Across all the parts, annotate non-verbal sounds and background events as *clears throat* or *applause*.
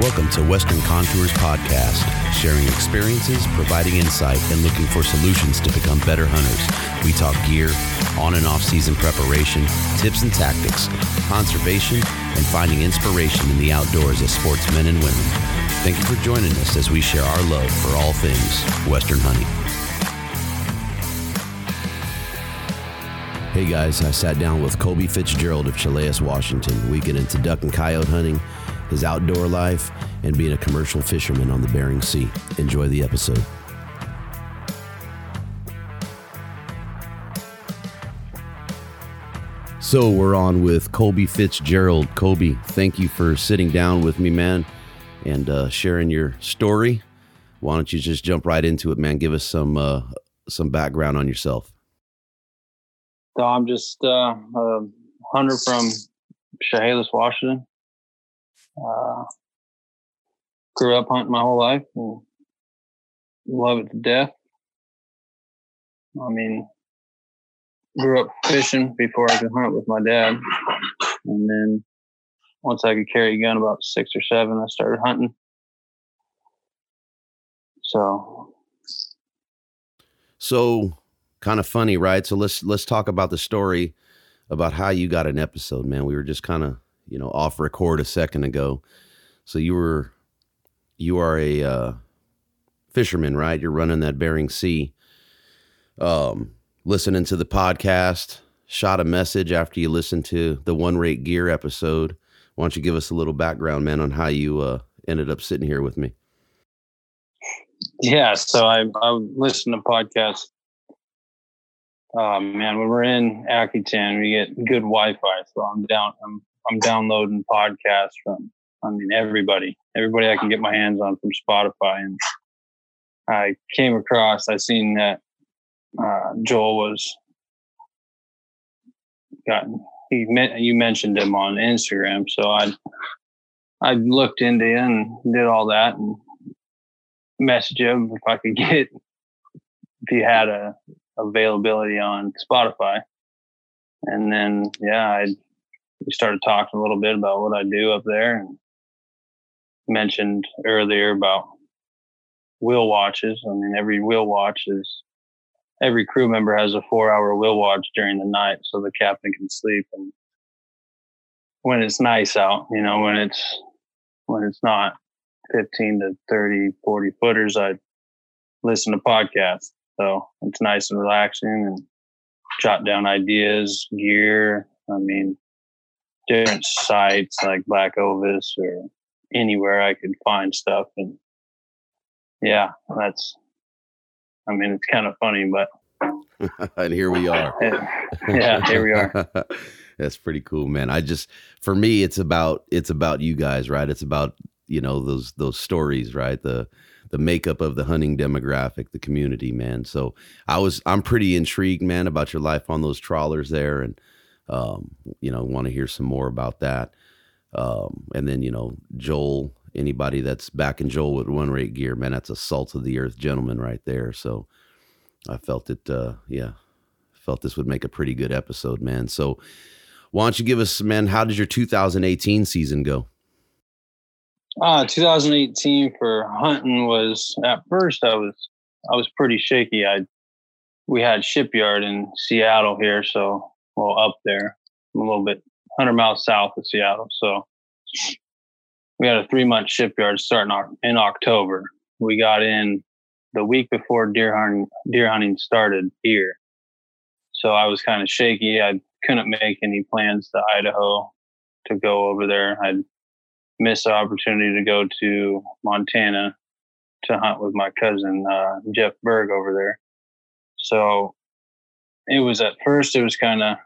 Welcome to Western Contours Podcast, sharing experiences, providing insight, and looking for solutions to become better hunters. We talk gear, on and off season preparation, tips and tactics, conservation, and finding inspiration in the outdoors as sportsmen and women. Thank you for joining us as we share our love for all things Western hunting. Hey guys, I sat down with Colby Fitzgerald of Chehalis, Washington. We get into duck and coyote hunting his outdoor life, and being a commercial fisherman on the Bering Sea. Enjoy the episode. So we're on with Colby Fitzgerald. Colby, thank you for sitting down with me, man, and uh, sharing your story. Why don't you just jump right into it, man? Give us some uh, some background on yourself. So I'm just uh, a hunter from Chehalis, Washington. Uh, grew up hunting my whole life and love it to death. I mean, grew up fishing before I could hunt with my dad. And then once I could carry a gun about six or seven, I started hunting. So So kind of funny, right? So let's let's talk about the story about how you got an episode, man. We were just kind of you know off record a second ago. So you were you are a uh, fisherman, right? You're running that Bering Sea. Um, listening to the podcast, shot a message after you listened to the One Rate Gear episode. Why don't you give us a little background, man, on how you uh, ended up sitting here with me? Yeah, so I I listen to podcasts. Oh man, when we're in Akutan, we get good Wi-Fi, so I'm down. I'm I'm downloading podcasts from, I mean, everybody, everybody I can get my hands on from Spotify. And I came across, I seen that uh, Joel was gotten, he met, you mentioned him on Instagram. So I, I looked into it and did all that and messaged him if I could *laughs* get, if he had a availability on Spotify. And then, yeah, I we started talking a little bit about what I do up there and mentioned earlier about wheel watches. I mean, every wheel watch is every crew member has a four hour wheel watch during the night so the captain can sleep. And when it's nice out, you know, when it's, when it's not 15 to 30, 40 footers, I listen to podcasts. So it's nice and relaxing and jot down ideas, gear. I mean, different sites like Black Ovis or anywhere I could find stuff. And yeah, that's, I mean, it's kind of funny, but. *laughs* and here we are. *laughs* yeah, here we are. *laughs* that's pretty cool, man. I just, for me, it's about, it's about you guys, right? It's about, you know, those, those stories, right? The, the makeup of the hunting demographic, the community, man. So I was, I'm pretty intrigued, man, about your life on those trawlers there. And, um, you know, want to hear some more about that. Um, and then, you know, Joel, anybody that's back in Joel with one rate gear, man, that's a salt of the earth gentleman right there. So I felt it. Uh, yeah, felt this would make a pretty good episode, man. So, why don't you give us, man? How did your 2018 season go? Uh, 2018 for hunting was at first I was I was pretty shaky. I we had shipyard in Seattle here, so well up there a little bit 100 miles south of Seattle. So we had a three month shipyard starting in October. We got in the week before deer hunting deer hunting started here. So I was kind of shaky. I couldn't make any plans to Idaho to go over there. I'd missed the opportunity to go to Montana to hunt with my cousin uh, Jeff Berg over there. So it was at first it was kind of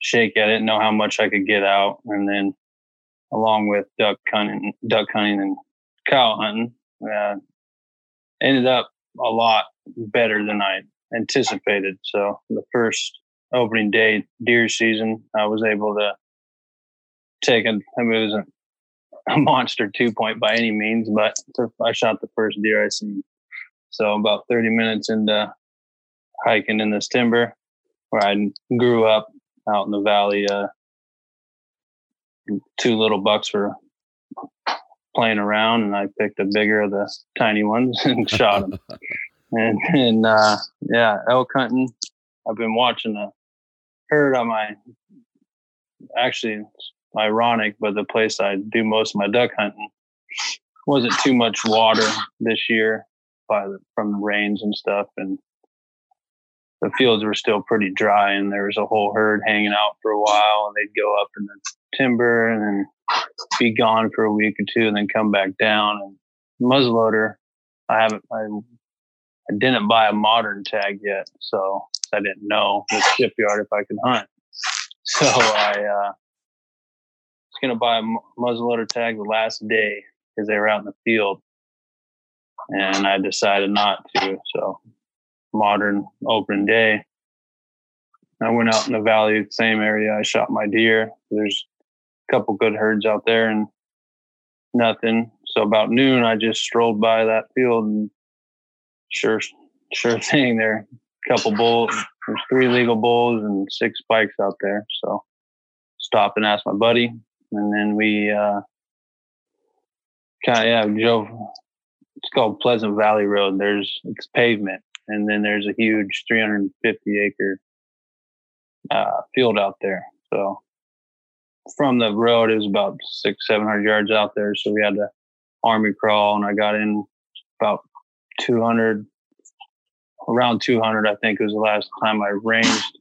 shaky. I didn't know how much I could get out, and then along with duck hunting, duck hunting and cow hunting, uh, ended up a lot better than I anticipated. So the first opening day deer season, I was able to take a. I mean, it wasn't a *laughs* monster two point by any means, but I shot the first deer I seen. So about 30 minutes into hiking in this timber where I grew up out in the valley, uh, two little bucks were playing around and I picked a bigger of the tiny ones *laughs* and shot them. *laughs* and, and, uh, yeah, elk hunting. I've been watching a herd on my, actually ironic, but the place I do most of my duck hunting wasn't too much water this year by the, from the rains and stuff, and the fields were still pretty dry, and there was a whole herd hanging out for a while, and they'd go up in the timber and then be gone for a week or two, and then come back down. And muzzleloader, I haven't, I, I didn't buy a modern tag yet, so I didn't know the shipyard if I could hunt. *laughs* So I uh, going to buy a muzzleloader tag the last day because they were out in the field, and I decided not to. So, modern open day. I went out in the valley, same area. I shot my deer. There's a couple good herds out there, and nothing. So about noon, I just strolled by that field, and sure, sure *laughs* thing, there a couple bulls. There's three legal bulls and six spikes out there. So stop and ask my buddy, and then we uh, kind of yeah drove. It's called Pleasant Valley Road. There's it's pavement, and then there's a huge 350 acre uh, field out there. So from the road, it was about six, seven hundred yards out there. So we had to army crawl, and I got in about 200, around 200, I think was the last time I ranged.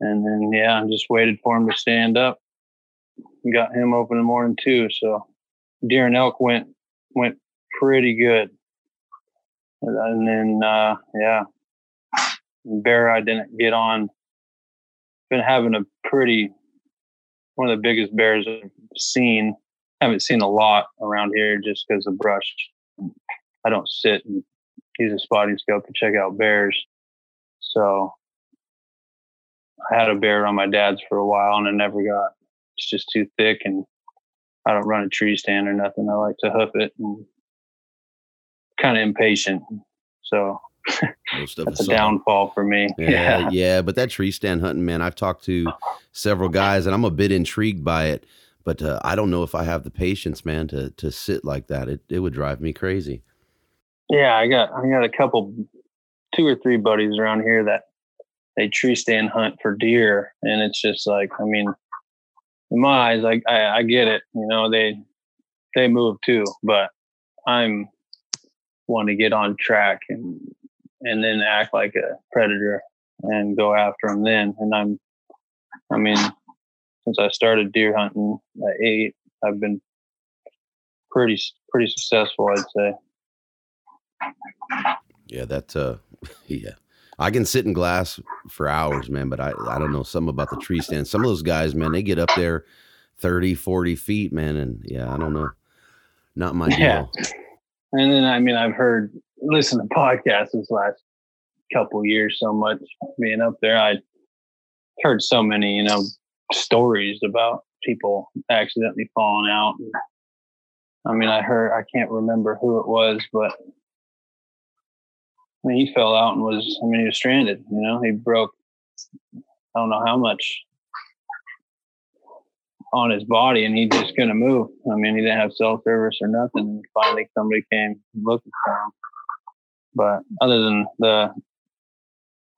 And then, yeah, I just waited for him to stand up got him open in the morning too. So deer and elk went went pretty good. And then uh, yeah, bear I didn't get on. Been having a pretty one of the biggest bears I've seen. haven't seen a lot around here just because of brush. I don't sit and use a spotting scope to check out bears. So I had a bear on my dad's for a while and I never got it's just too thick and I don't run a tree stand or nothing. I like to hoof it and kind of impatient. So that's a downfall for me. Yeah, yeah, yeah. But that tree stand hunting, man, I've talked to several guys and I'm a bit intrigued by it. But uh, I don't know if I have the patience, man, to to sit like that. It it would drive me crazy. Yeah, I got I got a couple, two or three buddies around here that they tree stand hunt for deer, and it's just like I mean, in my eyes, like I, I get it. You know, they they move too, but I'm want to get on track and and then act like a predator and go after them then. And I'm, I mean, since I started deer hunting at eight, I've been pretty pretty successful, I'd say. Yeah, that's uh, *laughs* yeah. I can sit in glass for hours, man, but I, I don't know something about the tree stand. Some of those guys, man, they get up there 30, 40 feet, man. And yeah, I don't know. Not my deal. Yeah. And then, I mean, I've heard, listen to podcasts this last couple years so much being up there. I heard so many, you know, stories about people accidentally falling out. I mean, I heard, I can't remember who it was, but I mean, he fell out and was. I mean, he was stranded. You know, he broke. I don't know how much on his body, and he just couldn't move. I mean, he didn't have cell service or nothing. Finally, somebody came looking for him. But other than the,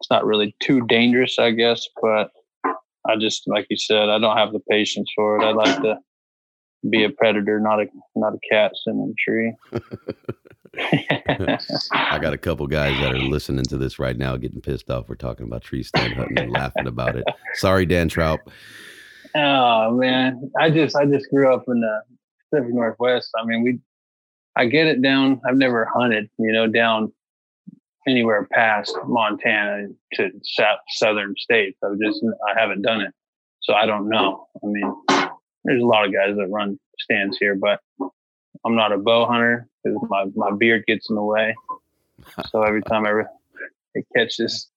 it's not really too dangerous, I guess. But I just, like you said, I don't have the patience for it. I'd like to be a predator, not a not a cat sitting in a tree. *laughs* I got a couple guys that are listening to this right now, getting pissed off. We're talking about tree stand hunting and laughing about it. Sorry, Dan Trout. Oh man, I just I just grew up in the Pacific Northwest. I mean, we I get it down. I've never hunted, you know, down anywhere past Montana to south, southern states. I've just I haven't done it, so I don't know. I mean, there's a lot of guys that run stands here, but I'm not a bow hunter because my my beard gets in the way. So every time I it catches,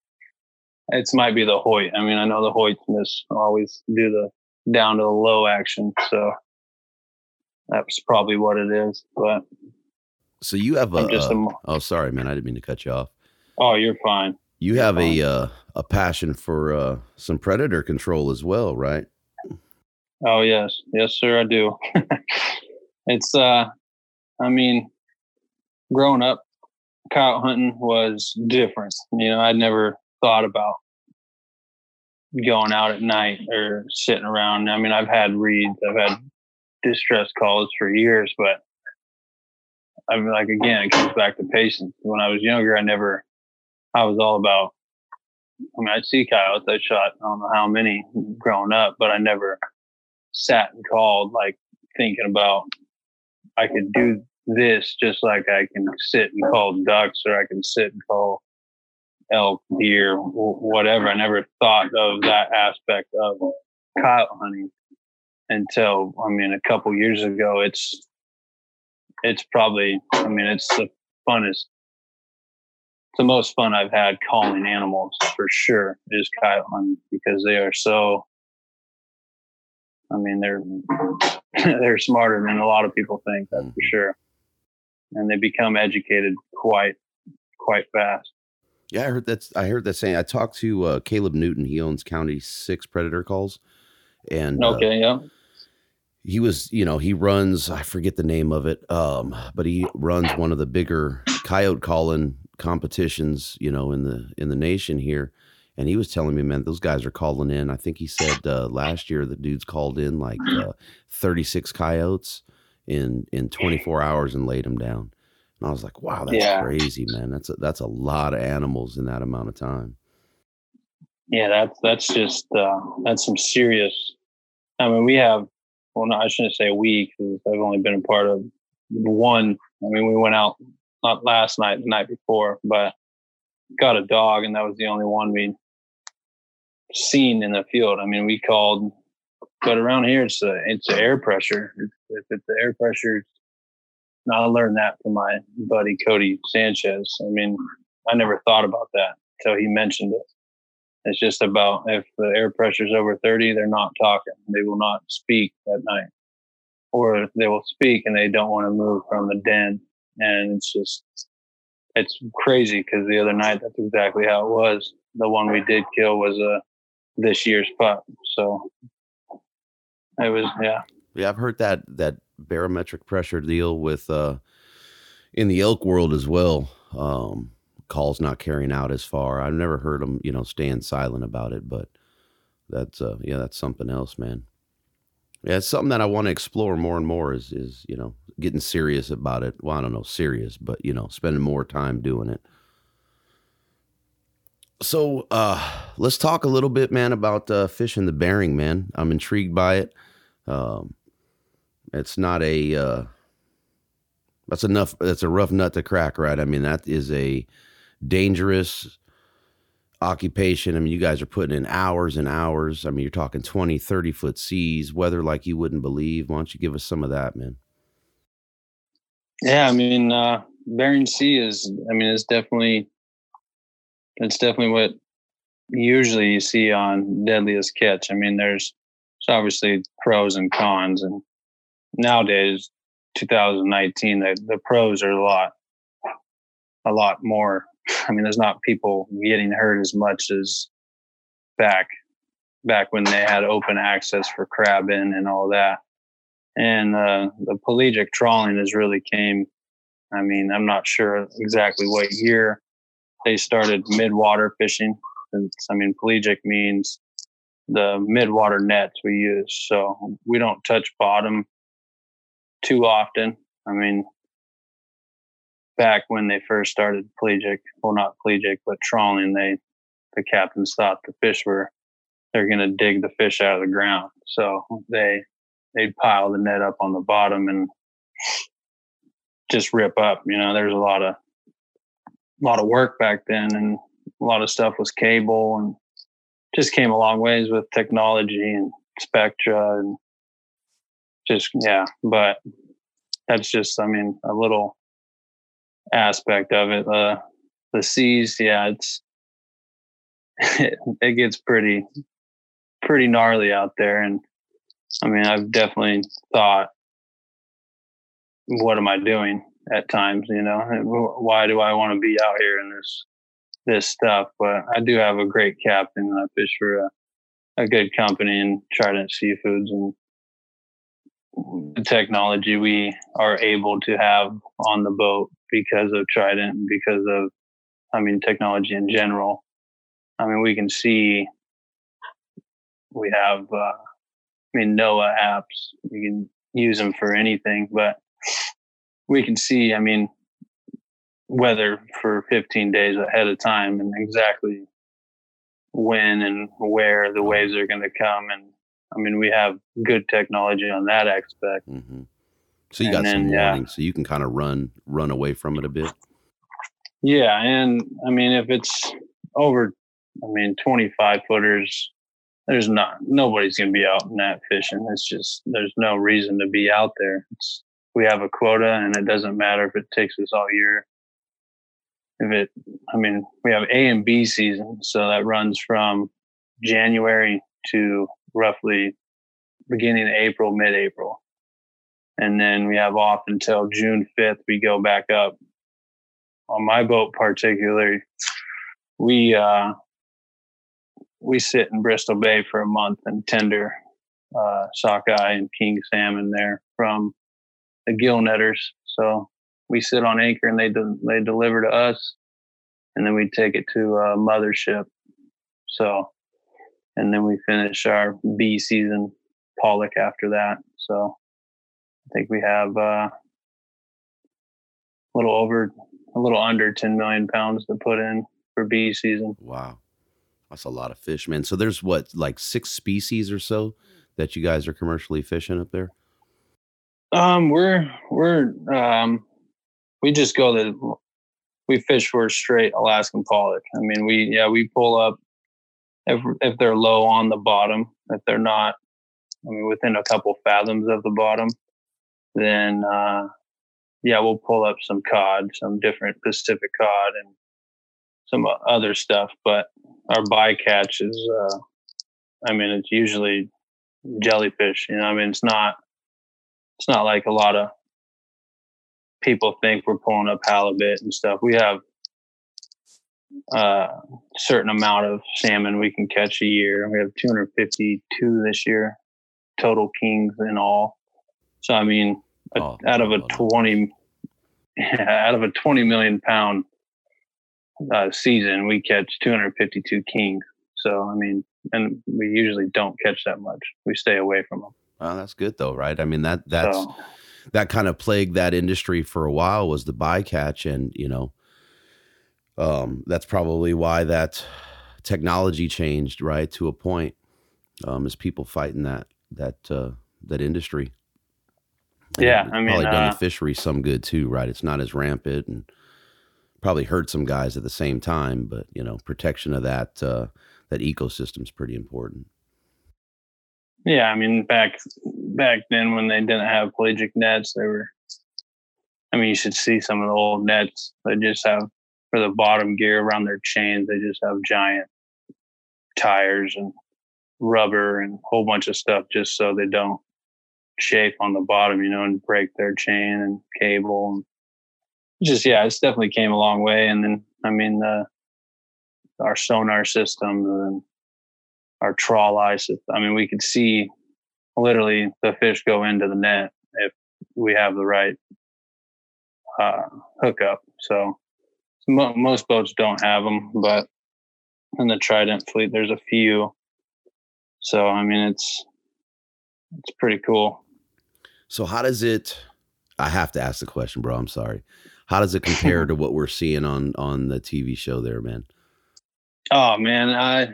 it might be the Hoyt. I mean, I know the Hoyts always do the down to the low action, so that's probably what it is. But so you have a, uh, oh sorry man, I didn't mean to cut you off. Oh, you're fine. You have fine. a uh, a passion for uh, some predator control as well, right? Oh yes, yes sir, I do. *laughs* it's uh, I mean, growing up, coyote hunting was different. You know, I'd never thought about going out at night or sitting around. I mean, I've had reeds, I've had distress calls for years, but I'm like again, it comes back to patience. When I was younger, I never, I was all about. I mean, I'd see coyotes. I shot I don't know how many growing up, but I never sat and called like thinking about I could do this just like I can sit and call ducks or I can sit and call elk, deer, whatever. I never thought of that aspect of coyote hunting until I mean a couple years ago. It's it's probably I mean it's the funnest, it's the most fun I've had calling animals for sure is coyote hunting because they are so. I mean they're *laughs* they're smarter than a lot of people think. That's for mm-hmm. sure, and they become educated quite quite fast. Yeah, I heard that's. I heard that saying. I talked to uh, Caleb Newton. He owns County Six Predator Calls, and uh, okay, uh, yeah. He was, you know, he runs. I forget the name of it, um, but he runs one of the bigger coyote calling competitions, you know, in the in the nation here. And he was telling me, man, those guys are calling in. I think he said uh, last year the dudes called in like uh, 36 coyotes in in 24 hours and laid them down. And I was like, wow, that's yeah. crazy, man. That's a, that's a lot of animals in that amount of time. Yeah, that's that's just uh, that's some serious. I mean, we have. Well, no, I shouldn't say we because I've only been a part of one. I mean, we went out not last night, the night before, but got a dog, and that was the only one we seen in the field. I mean, we called, but around here, it's a it's the air pressure. If, if the air pressure I learned that from my buddy Cody Sanchez. I mean, I never thought about that until he mentioned it. It's just about if the air pressure is over 30, they're not talking. They will not speak at night. Or they will speak and they don't want to move from the den. And it's just, it's crazy because the other night, that's exactly how it was. The one we did kill was a this year's pup. So it was, yeah. Yeah, I've heard that that barometric pressure deal with uh, in the elk world as well. Um, calls not carrying out as far. I've never heard them, you know, stand silent about it, but that's uh, yeah, that's something else, man. Yeah, it's something that I want to explore more and more. Is is you know getting serious about it. Well, I don't know, serious, but you know, spending more time doing it. So uh, let's talk a little bit, man, about uh, fishing the Bering, man. I'm intrigued by it. Um, it's not a uh, that's enough. That's a rough nut to crack, right? I mean, that is a dangerous occupation. I mean, you guys are putting in hours and hours. I mean, you're talking 20, 30 foot seas, weather like you wouldn't believe. Why don't you give us some of that, man? Yeah, I mean, uh, Bering Sea is, I mean, it's definitely, it's definitely what usually you see on Deadliest Catch. I mean, there's, there's obviously pros and cons, and nowadays 2019 the, the pros are a lot a lot more *laughs* I mean, there's not people getting hurt as much as back back when they had open access for crabbing and all that. And uh, the pelagic trawling has really came. I mean, I'm not sure exactly what year they started midwater fishing. I mean, pelagic means the midwater nets we use. So we don't touch bottom too often. I mean, back when they first started pelagic, well, not pelagic, but trawling, they the captains thought the fish were they're going to dig the fish out of the ground. So they they'd pile the net up on the bottom and just rip up. You know, there's a lot of a lot of work back then, and a lot of stuff was cable, and just came a long ways with technology and spectra and just yeah. But that's just, I mean, a little aspect of it. Uh, the seas, yeah, it's *laughs* it gets pretty pretty gnarly out there, and I mean, I've definitely thought, what am I doing at times? You know, why do I want to be out here in this this stuff? But I do have a great captain. I fish for a, a good company and Trident Seafoods, and the technology we are able to have on the boat because of Trident because of, I mean, technology in general. I mean, we can see we have, uh, I mean, NOAA apps. You can use them for anything, but we can see, I mean, weather for 15 days ahead of time and exactly when and where the waves are going to come. And I mean, we have good technology on that aspect. Mm-hmm. So you got then, some warning, yeah. so you can kind of run run away from it a bit. Yeah, and I mean, if it's over, I mean, 25 footers, there's not nobody's going to be out in that fishing. It's just there's no reason to be out there. It's we have a quota, and it doesn't matter if it takes us all year. If it, I mean, we have A and B season, so that runs from January to roughly beginning of April, mid April. And then we have off until June 5th. We go back up. On my boat, particularly, we uh, we sit in Bristol Bay for a month and tender uh, sockeye and king salmon there from the gill netters. So we sit on anchor and they de- they deliver to us, and then we take it to a mothership. So and then we finish our B season pollock after that. So I think we have uh, a little over, a little under 10 million pounds to put in for B season. Wow. That's a lot of fish, man. So there's what, like six species or so that you guys are commercially fishing up there? Um, we're, we're, um, we just go to, we fish for straight Alaskan pollock. I mean, we, yeah, we pull up if if they're low on the bottom, if they're not, I mean, within a couple fathoms of the bottom, then uh, yeah, we'll pull up some cod, some different Pacific cod, and some other stuff. But our bycatch is, uh, I mean, it's usually jellyfish. You know, I mean, it's not, it's not like a lot of people think we're pulling up halibut and stuff. We have uh, certain amount of salmon we can catch a year. We have 252 this year, total kings in all. So I mean, oh, out of a 20, *laughs* out of a 20 million pound uh, season, we catch 252 kings. So I mean, and we usually don't catch that much. We stay away from them. Well, that's good though, right? I mean that that's so, that kind of plagued that industry for a while was the bycatch, and you know um, that's probably why that technology changed, right, to a point, um, is people fighting that that uh, that industry. Yeah, I mean, probably done uh, the fishery some good too, right? It's not as rampant and probably hurt some guys at the same time, but you know, protection of that uh, that ecosystem is pretty important. Yeah, I mean, back back then when they didn't have pelagic nets, they were. I mean, you should see some of the old nets. They just have for the bottom gear around their chains, they just have giant tires and rubber and a whole bunch of stuff just so they don't chafe on the bottom, you know, and break their chain and cable. And just, yeah, it's definitely came a long way. And then I mean, the our sonar systems and our trawl eyes. I mean, we could see literally the fish go into the net if we have the right uh, hookup. So mo- most boats don't have them, but in the Trident fleet, there's a few. So I mean, it's it's pretty cool. So how does it? I have to ask the question, bro. I'm sorry. How does it compare *laughs* to what we're seeing on on the TV show there, man? Oh man, I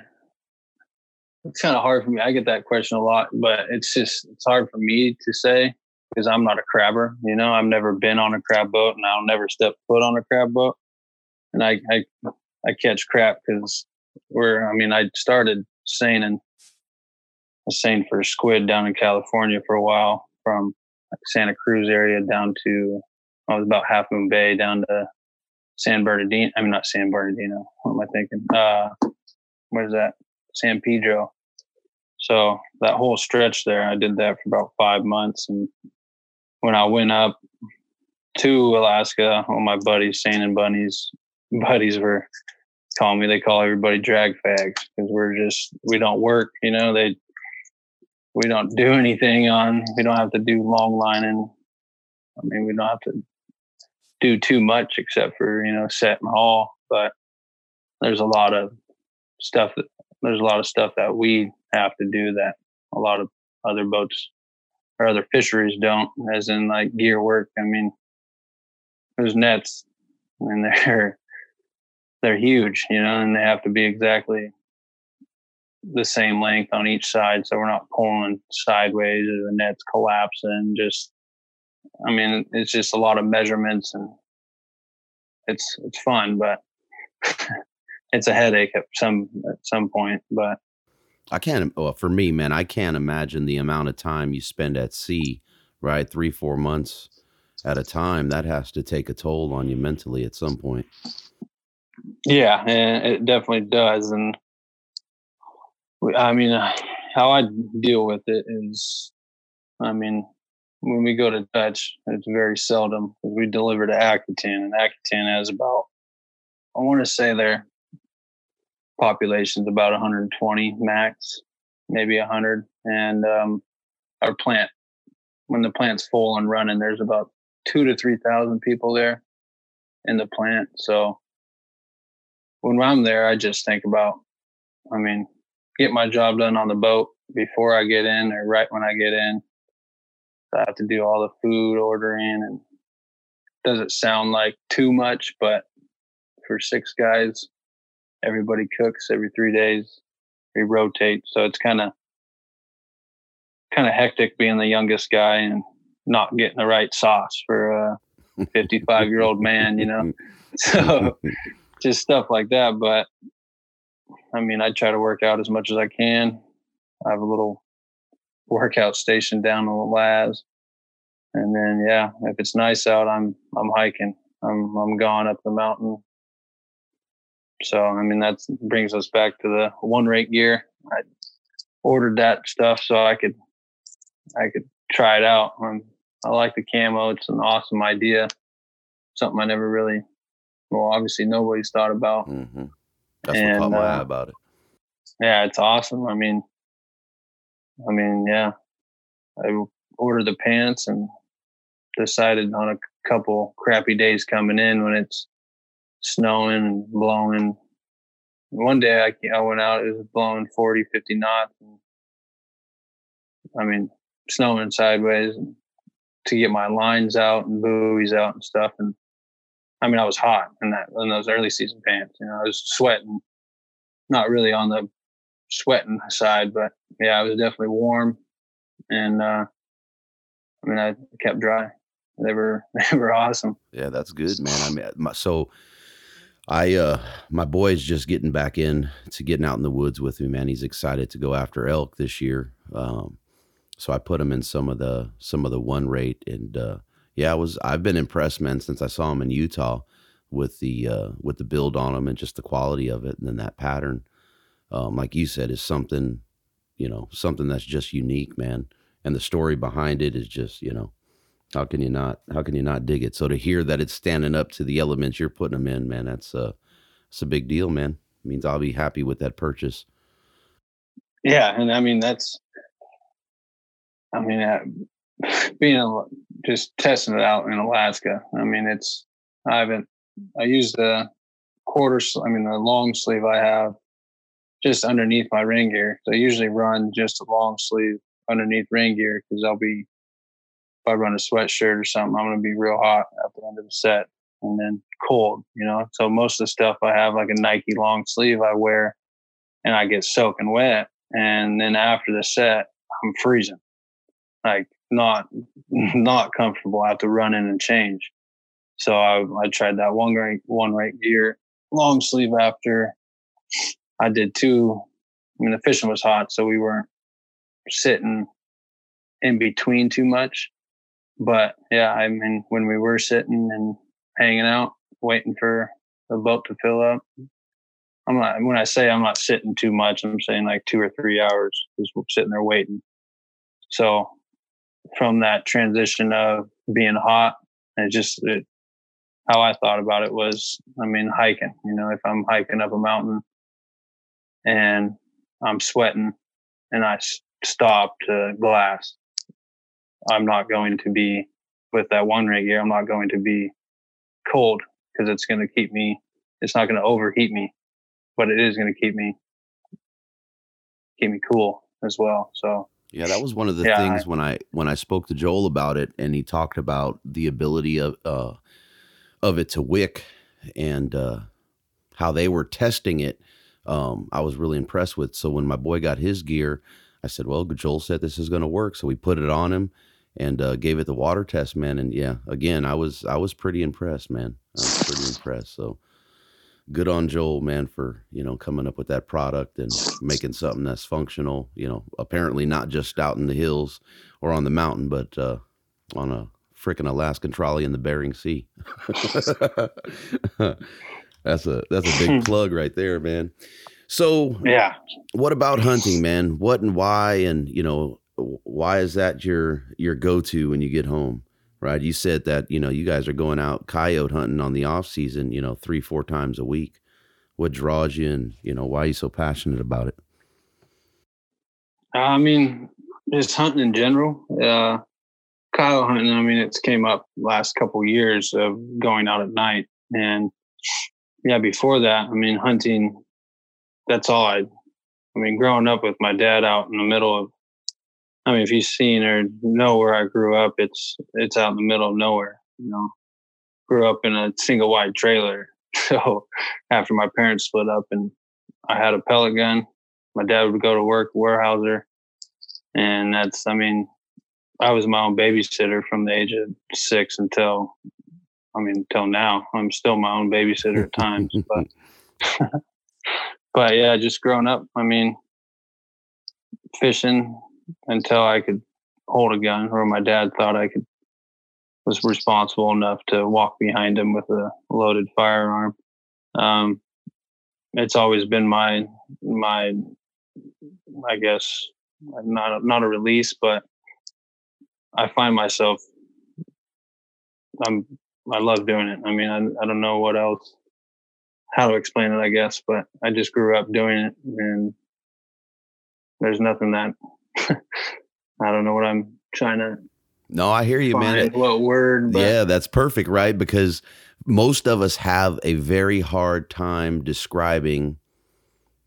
it's kind of hard for me. I get that question a lot, but it's just it's hard for me to say because I'm not a crabber. You know, I've never been on a crab boat, and I'll never step foot on a crab boat. And I I, I catch crap because we're. I mean, I started seining, seine for squid down in California for a while, from Santa Cruz area down to I was about Half Moon Bay down to San Bernardino. I mean, not San Bernardino. What am I thinking? Uh, what is that? San Pedro. So that whole stretch there, I did that for about five months. And when I went up to Alaska, all my buddies, Sand and Bunnies, buddies were calling me. They call everybody drag fags because we're just we don't work. You know, they we don't do anything on. We don't have to do long lining. I mean, we don't have to do too much except for you know set and haul. But there's a lot of stuff that there's a lot of stuff that we have to do that a lot of other boats or other fisheries don't, as in like gear work. I mean, those nets, and *laughs* they're they're huge, you know, and they have to be exactly the same length on each side, so we're not pulling sideways or the nets collapsing. Just, I mean, it's just a lot of measurements, and it's it's fun, but *laughs* it's a headache at some at some point. But I can't. Well, for me, man, I can't imagine the amount of time you spend at sea. Right, three four months at a time. That has to take a toll on you mentally at some point. Yeah, and it definitely does. And I mean, uh, how I deal with it is, I mean, when we go to Dutch, it's very seldom we deliver to Akutan, and Akutan has about, I want to say their population's about 120 max, maybe 100, and um, our plant, when the plant's full and running, there's about two to three thousand people there in the plant. So when I'm there, I just think about, I mean, get my job done on the boat before I get in or right when I get in I have to do all the food ordering and doesn't sound like too much, but for six guys, everybody cooks every three days. We rotate, so it's kind of kind of hectic being the youngest guy and not getting the right sauce for a *laughs* 55 year old man, you know. *laughs* *laughs* So just stuff like that. But I mean, I try to work out as much as I can. I have a little workout station down in the Laz. And then yeah, if it's nice out, I'm I'm hiking. I'm I'm gone up the mountain. So I mean that brings us back to the one rate gear. I ordered that stuff so I could I could try it out. Um, I like the camo. It's an awesome idea. Something I never really well, obviously nobody's thought about. Mm-hmm. That's and, what caught my uh, eye about it. Yeah, it's awesome. I mean, I mean, yeah, I ordered the pants and decided on a couple crappy days coming in when it's snowing and blowing. One day I, I went out, it was blowing 40, 50 knots. And, I mean, snowing sideways to get my lines out and buoys out and stuff. And I mean, I was hot in that in those early season pants. You know, I was sweating, not really on the sweating side, but yeah, I was definitely warm, and uh, I mean, I kept dry. They were *laughs* they were awesome. Yeah, that's good, man. I mean, my, so I uh my boy's just getting back in to getting out in the woods with me, man. He's excited to go after elk this year. Um, so I put him in some of the some of the one rate, and uh, yeah, I was I've been impressed, man, since I saw him in Utah with the uh, with the build on him and just the quality of it, and then that pattern um, like you said, is something, you know, something that's just unique, man. And the story behind it is just, you know, how can you not, how can you not dig it? So to hear that it's standing up to the elements you're putting them in, man, that's, uh, it's a big deal, man. It means I'll be happy with that purchase. Yeah, and I mean that's, I mean, uh, being just testing it out in Alaska. I mean, it's I haven't I use the quarter. I mean, the long sleeve I have just underneath my rain gear. So I usually run just a long sleeve underneath rain gear because I'll be if I run a sweatshirt or something, I'm gonna be real hot at the end of the set and then cold, you know. So most of the stuff I have like a Nike long sleeve I wear and I get soaking wet. And then after the set, I'm freezing. Like not not comfortable. I have to run in and change. So I, I tried that one rate one rate gear long sleeve after I did two. I mean the fishing was hot, so we weren't sitting in between too much. But yeah, I mean when we were sitting and hanging out, waiting for the boat to fill up. I'm not when I say I'm not sitting too much, I'm saying like two or three hours just sitting there waiting. So from that transition of being hot, it just it, how I thought about it was, I mean, hiking. You know, if I'm hiking up a mountain and I'm sweating and I stop to glass, I'm not going to be with that one rate gear. I'm not going to be cold because it's going to keep me. It's not going to overheat me, but it is going to keep me keep me cool as well. So yeah, that was one of the yeah, things I, when I when I spoke to Joel about it, and he talked about the ability of uh, of it to wick and uh, how they were testing it. Um, I was really impressed with. So when my boy got his gear, I said, "Well, Joel said this is going to work," so we put it on him and uh, gave it the water test, man. And yeah, again, I was I was pretty impressed, man. I was pretty impressed. So good on Joel, man, for you know coming up with that product and making something that's functional. You know, apparently not just out in the hills or on the mountain, but uh, on a freaking Alaskan trawler in the Bering Sea. *laughs* that's a that's a big hmm. plug right there, man. So yeah, what about hunting, man? What and why, and you know, why is that your your go to when you get home? Right? You said that you know you guys are going out coyote hunting on the off season, you know, three four times a week. What draws you, and you know, why are you so passionate about it? I mean, just hunting in general. Uh, coyote hunting. I mean, it's came up last couple years of going out at night, and yeah, before that, I mean, hunting. That's all I. I mean, growing up with my dad out in the middle of I mean, if you've seen or know where I grew up, it's it's out in the middle of nowhere. You know, grew up in a single wide trailer. *laughs* So after my parents split up and I had a pellet gun, my dad would go to work, Weyerhaeuser, and that's I mean, I was my own babysitter from the age of six until I mean, until now. I'm still my own babysitter at times, *laughs* but *laughs* but yeah, just growing up. I mean, fishing, until I could hold a gun, or my dad thought I could was responsible enough to walk behind him with a loaded firearm. Um, it's always been my my I guess not not a release, but I find myself I'm I love doing it. I mean, I I don't know what else how to explain it, I guess, but I just grew up doing it and there's nothing that *laughs* I don't know what I'm trying to. No, I hear you, man. What word? But. Yeah, that's perfect, right? Because most of us have a very hard time describing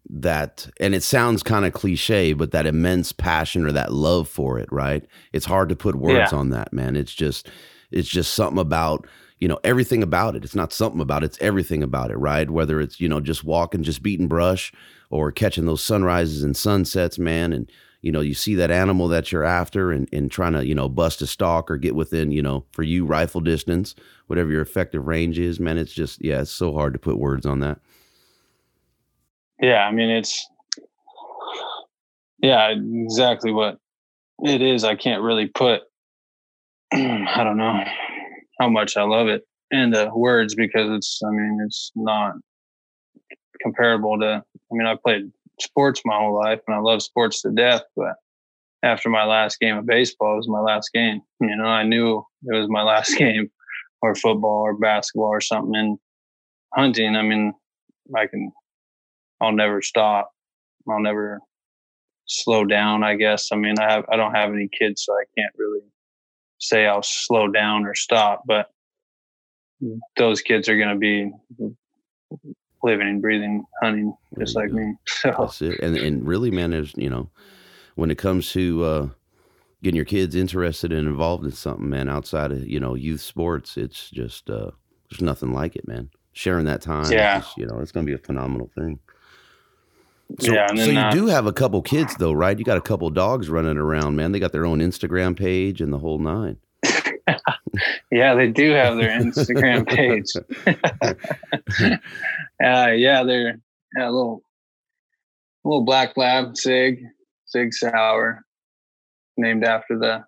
that and it sounds kind of cliche but that immense passion or that love for it right it's hard to put words yeah. on that man it's just it's just something about you know everything about it it's not something about it it's everything about it right whether it's you know just walking just beating brush or catching those sunrises and sunsets man and you know, you see that animal that you're after and, and trying to, you know, bust a stalk or get within, you know, for you rifle distance, whatever your effective range is, man, it's just, yeah, it's so hard to put words on that. Yeah. I mean, it's, yeah, exactly what it is. I can't really put, *clears throat* I don't know how much I love it into words because it's, I mean, it's not comparable to, I mean, I played sports my whole life and I love sports to death, but after my last game of baseball, it was my last game. You know, I knew it was my last *laughs* game or football or basketball or something. And hunting, I mean, I can, I'll never stop. I'll never slow down. I guess. I mean, I have, I don't have any kids, so I can't really say I'll slow down or stop. But those kids are going to be living and breathing hunting just like me. *laughs* So that's it. And and really, man, is you know, when it comes to uh, getting your kids interested and involved in something, man, outside of you know youth sports, it's just uh, there's nothing like it, man. Sharing that time, yeah, just, you know, it's going to be a phenomenal thing. So, yeah, so you uh, do have a couple kids though, right? You got a couple dogs running around, man. They got their own Instagram page and the whole nine. Yeah, they do have their Instagram *laughs* page. *laughs* uh, yeah, they're yeah, a little little black lab sig Sig Sauer, named after the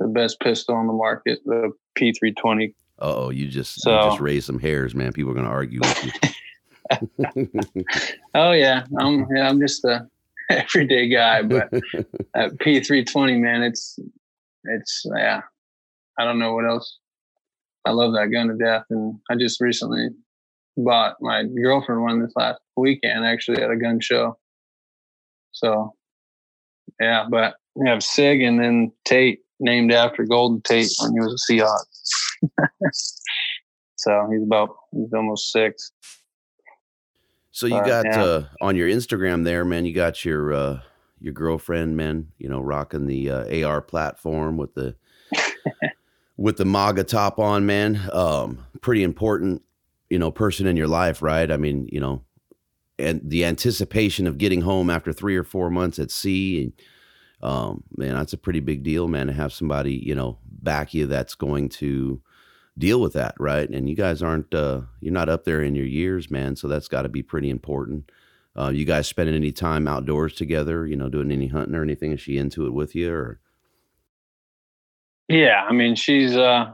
the best pistol on the market, the P320. Oh, you just so, you just raised some hairs, man. People are going to argue with you. *laughs* oh yeah, I'm yeah, I'm just a everyday guy, but that P320, man, it's it's yeah, I don't know what else. I love that gun to death, and I just recently bought my girlfriend one this last weekend, actually at a gun show. So, yeah, but we have Sig and then Tate, named after Golden Tate when he was a Seahawk. *laughs* so he's about he's almost six. So you but, got yeah. uh, on your Instagram there, man. You got your uh, your girlfriend, man. You know, rocking the uh, AR platform with the *laughs* with the MAGA top on, man. Um, pretty important, you know, person in your life, right? I mean, you know, and the anticipation of getting home after three or four months at sea, and um, man, that's a pretty big deal, man. To have somebody, you know, back you that's going to deal with that, right? And you guys aren't, uh, you're not up there in your years, man. So that's got to be pretty important. Uh, you guys spending any time outdoors together? You know, doing any hunting or anything? Is she into it with you, or? Yeah, I mean, she's uh,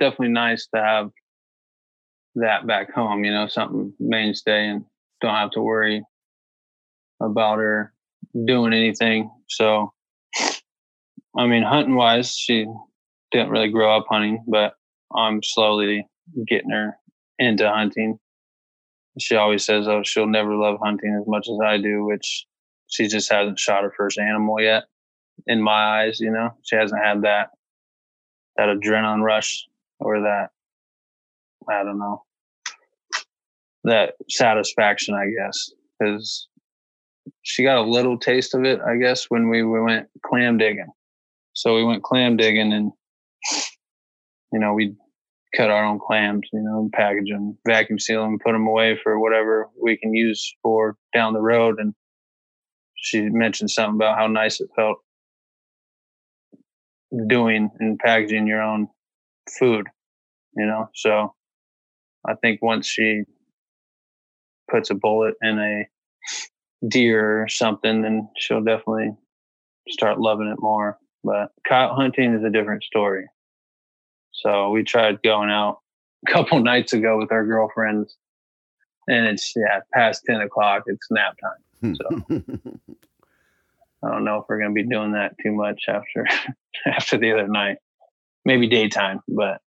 definitely nice to have that back home. You know, something mainstay, and don't have to worry about her doing anything. So, I mean, hunting wise, she didn't really grow up hunting, but I'm slowly getting her into hunting. She always says, "Oh, she'll never love hunting as much as I do," which she just hasn't shot her first animal yet. In my eyes, you know, she hasn't had that that adrenaline rush or that I don't know that satisfaction, I guess, because she got a little taste of it, I guess, when we, we went clam digging. So we went clam digging and, you know, we cut our own clams, you know, package them, vacuum seal them, put them away for whatever we can use for down the road. And she mentioned something about how nice it felt doing and packaging your own food, you know. So I think once she puts a bullet in a deer or something, then she'll definitely start loving it more. But coyote hunting is a different story. So we tried going out a couple *laughs* nights ago with our girlfriends, and it's yeah past ten o'clock. It's nap time. So *laughs* I don't know if we're going to be doing that too much after *laughs* after the other night. Maybe daytime, but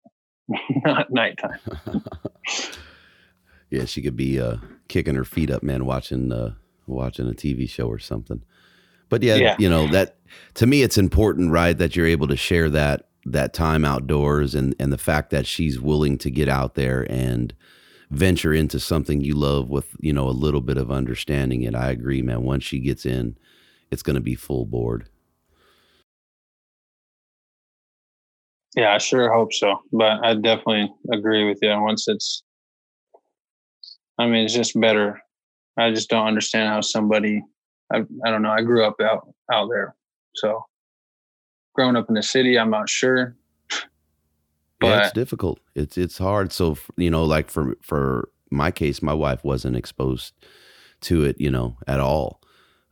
*laughs* not nighttime. *laughs* yeah, she could be uh, kicking her feet up, man, watching uh, watching a TV show or something. But yeah, yeah, you know that to me, it's important, right, that you're able to share that that time outdoors and and the fact that she's willing to get out there and venture into something you love with you know a little bit of understanding it. I agree, man. Once she gets in it's going to be full board. Yeah, I sure hope so. But I definitely agree with you. Once it's, I mean, it's just better. I just don't understand how somebody, I, I don't know. I grew up out out there, so growing up in the city, I'm not sure. But yeah, it's difficult. It's it's hard. So you know, like for for my case, my wife wasn't exposed to it, you know, at all.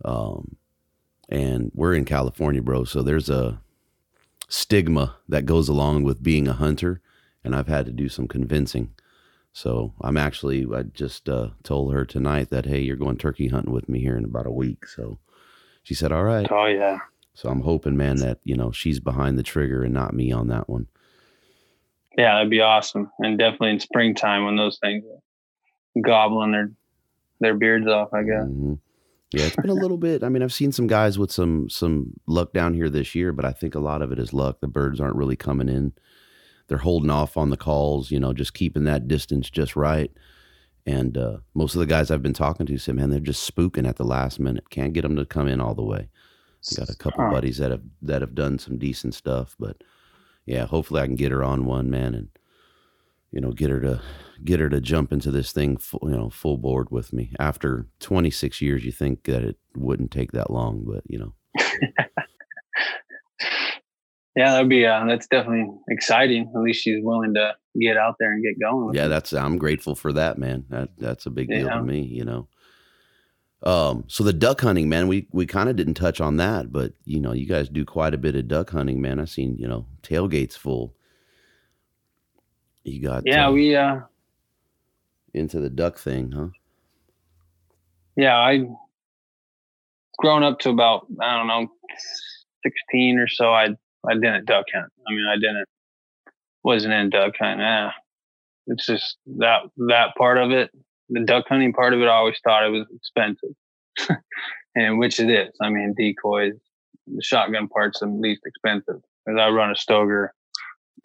Um, and we're in California, bro. So there's a stigma that goes along with being a hunter, and I've had to do some convincing. So I'm actually, I just uh, told her tonight that hey, you're going turkey hunting with me here in about a week. So she said, all right. Oh yeah. So I'm hoping, man, that you know she's behind the trigger and not me on that one. Yeah, that'd be awesome, and definitely in springtime when those things are gobbling their their beards off. I guess. Mhm. Yeah, it's been a little bit. I mean, I've seen some guys with some some luck down here this year, but I think a lot of it is luck. The birds aren't really coming in. They're holding off on the calls, you know, just keeping that distance just right. And uh, most of the guys I've been talking to say, man, they're just spooking at the last minute. Can't get them to come in all the way. We got a couple Huh. buddies that have that have done some decent stuff, but yeah, hopefully I can get her on one, man, and you know, get her to get her to jump into this thing, full, you know, full board with me. After 26 years, you think that it wouldn't take that long, but you know, *laughs* Yeah, that'd be uh, that's definitely exciting. At least she's willing to get out there and get going. yeah, that's I'm grateful for that, man. That that's a big deal Yeah. to me, you know. Um, so the duck hunting, man, we we kind of didn't touch on that, but you know, you guys do quite a bit of duck hunting, man. I've seen, you know, tailgates full. You got yeah, uh, we uh, into the duck thing, huh? yeah, I grown up to about I don't know sixteen or so. I I didn't duck hunt. I mean, I didn't wasn't in duck hunting. Ah, it's just that that part of it, the duck hunting part of it. I always thought it was expensive, *laughs* and which it is. I mean, decoys, the shotgun part's the least expensive because I run a Stoeger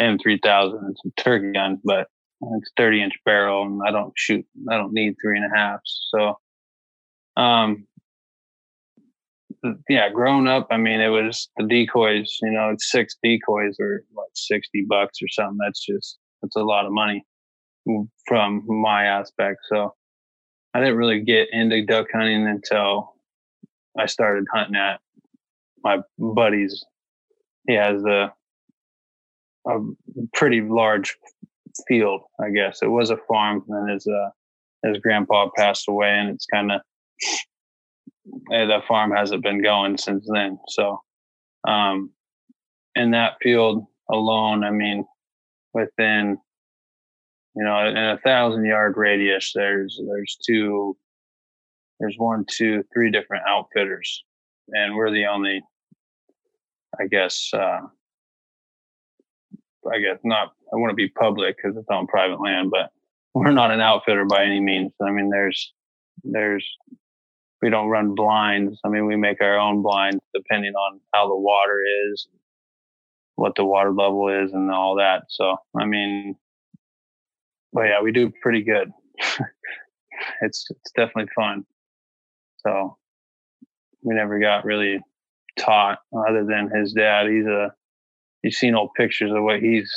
M3000. It's a turkey gun, but it's 30 inch barrel, and I don't shoot. I don't need three and a half. So um yeah growing up i mean it was the decoys you know it's six decoys or what 60 bucks or something that's just that's a lot of money from my aspect so i didn't really get into duck hunting until i started hunting at my buddy's he has a a pretty large field i guess. It was a farm and his uh his grandpa passed away and it's kind of eh, the farm hasn't been going since then. So um in that field alone i mean within you know in a thousand yard radius there's there's two there's one two three different outfitters. And we're the only i guess uh i guess not i want to be public because it's on private land but *laughs* we're not an outfitter by any means. I mean there's there's we don't run blinds. I mean we make our own blinds depending on how the water is what the water level is and all that. So i mean but yeah we do pretty good. *laughs* It's it's definitely fun. So we never got really taught other than his dad. He's a you've seen old pictures of what he's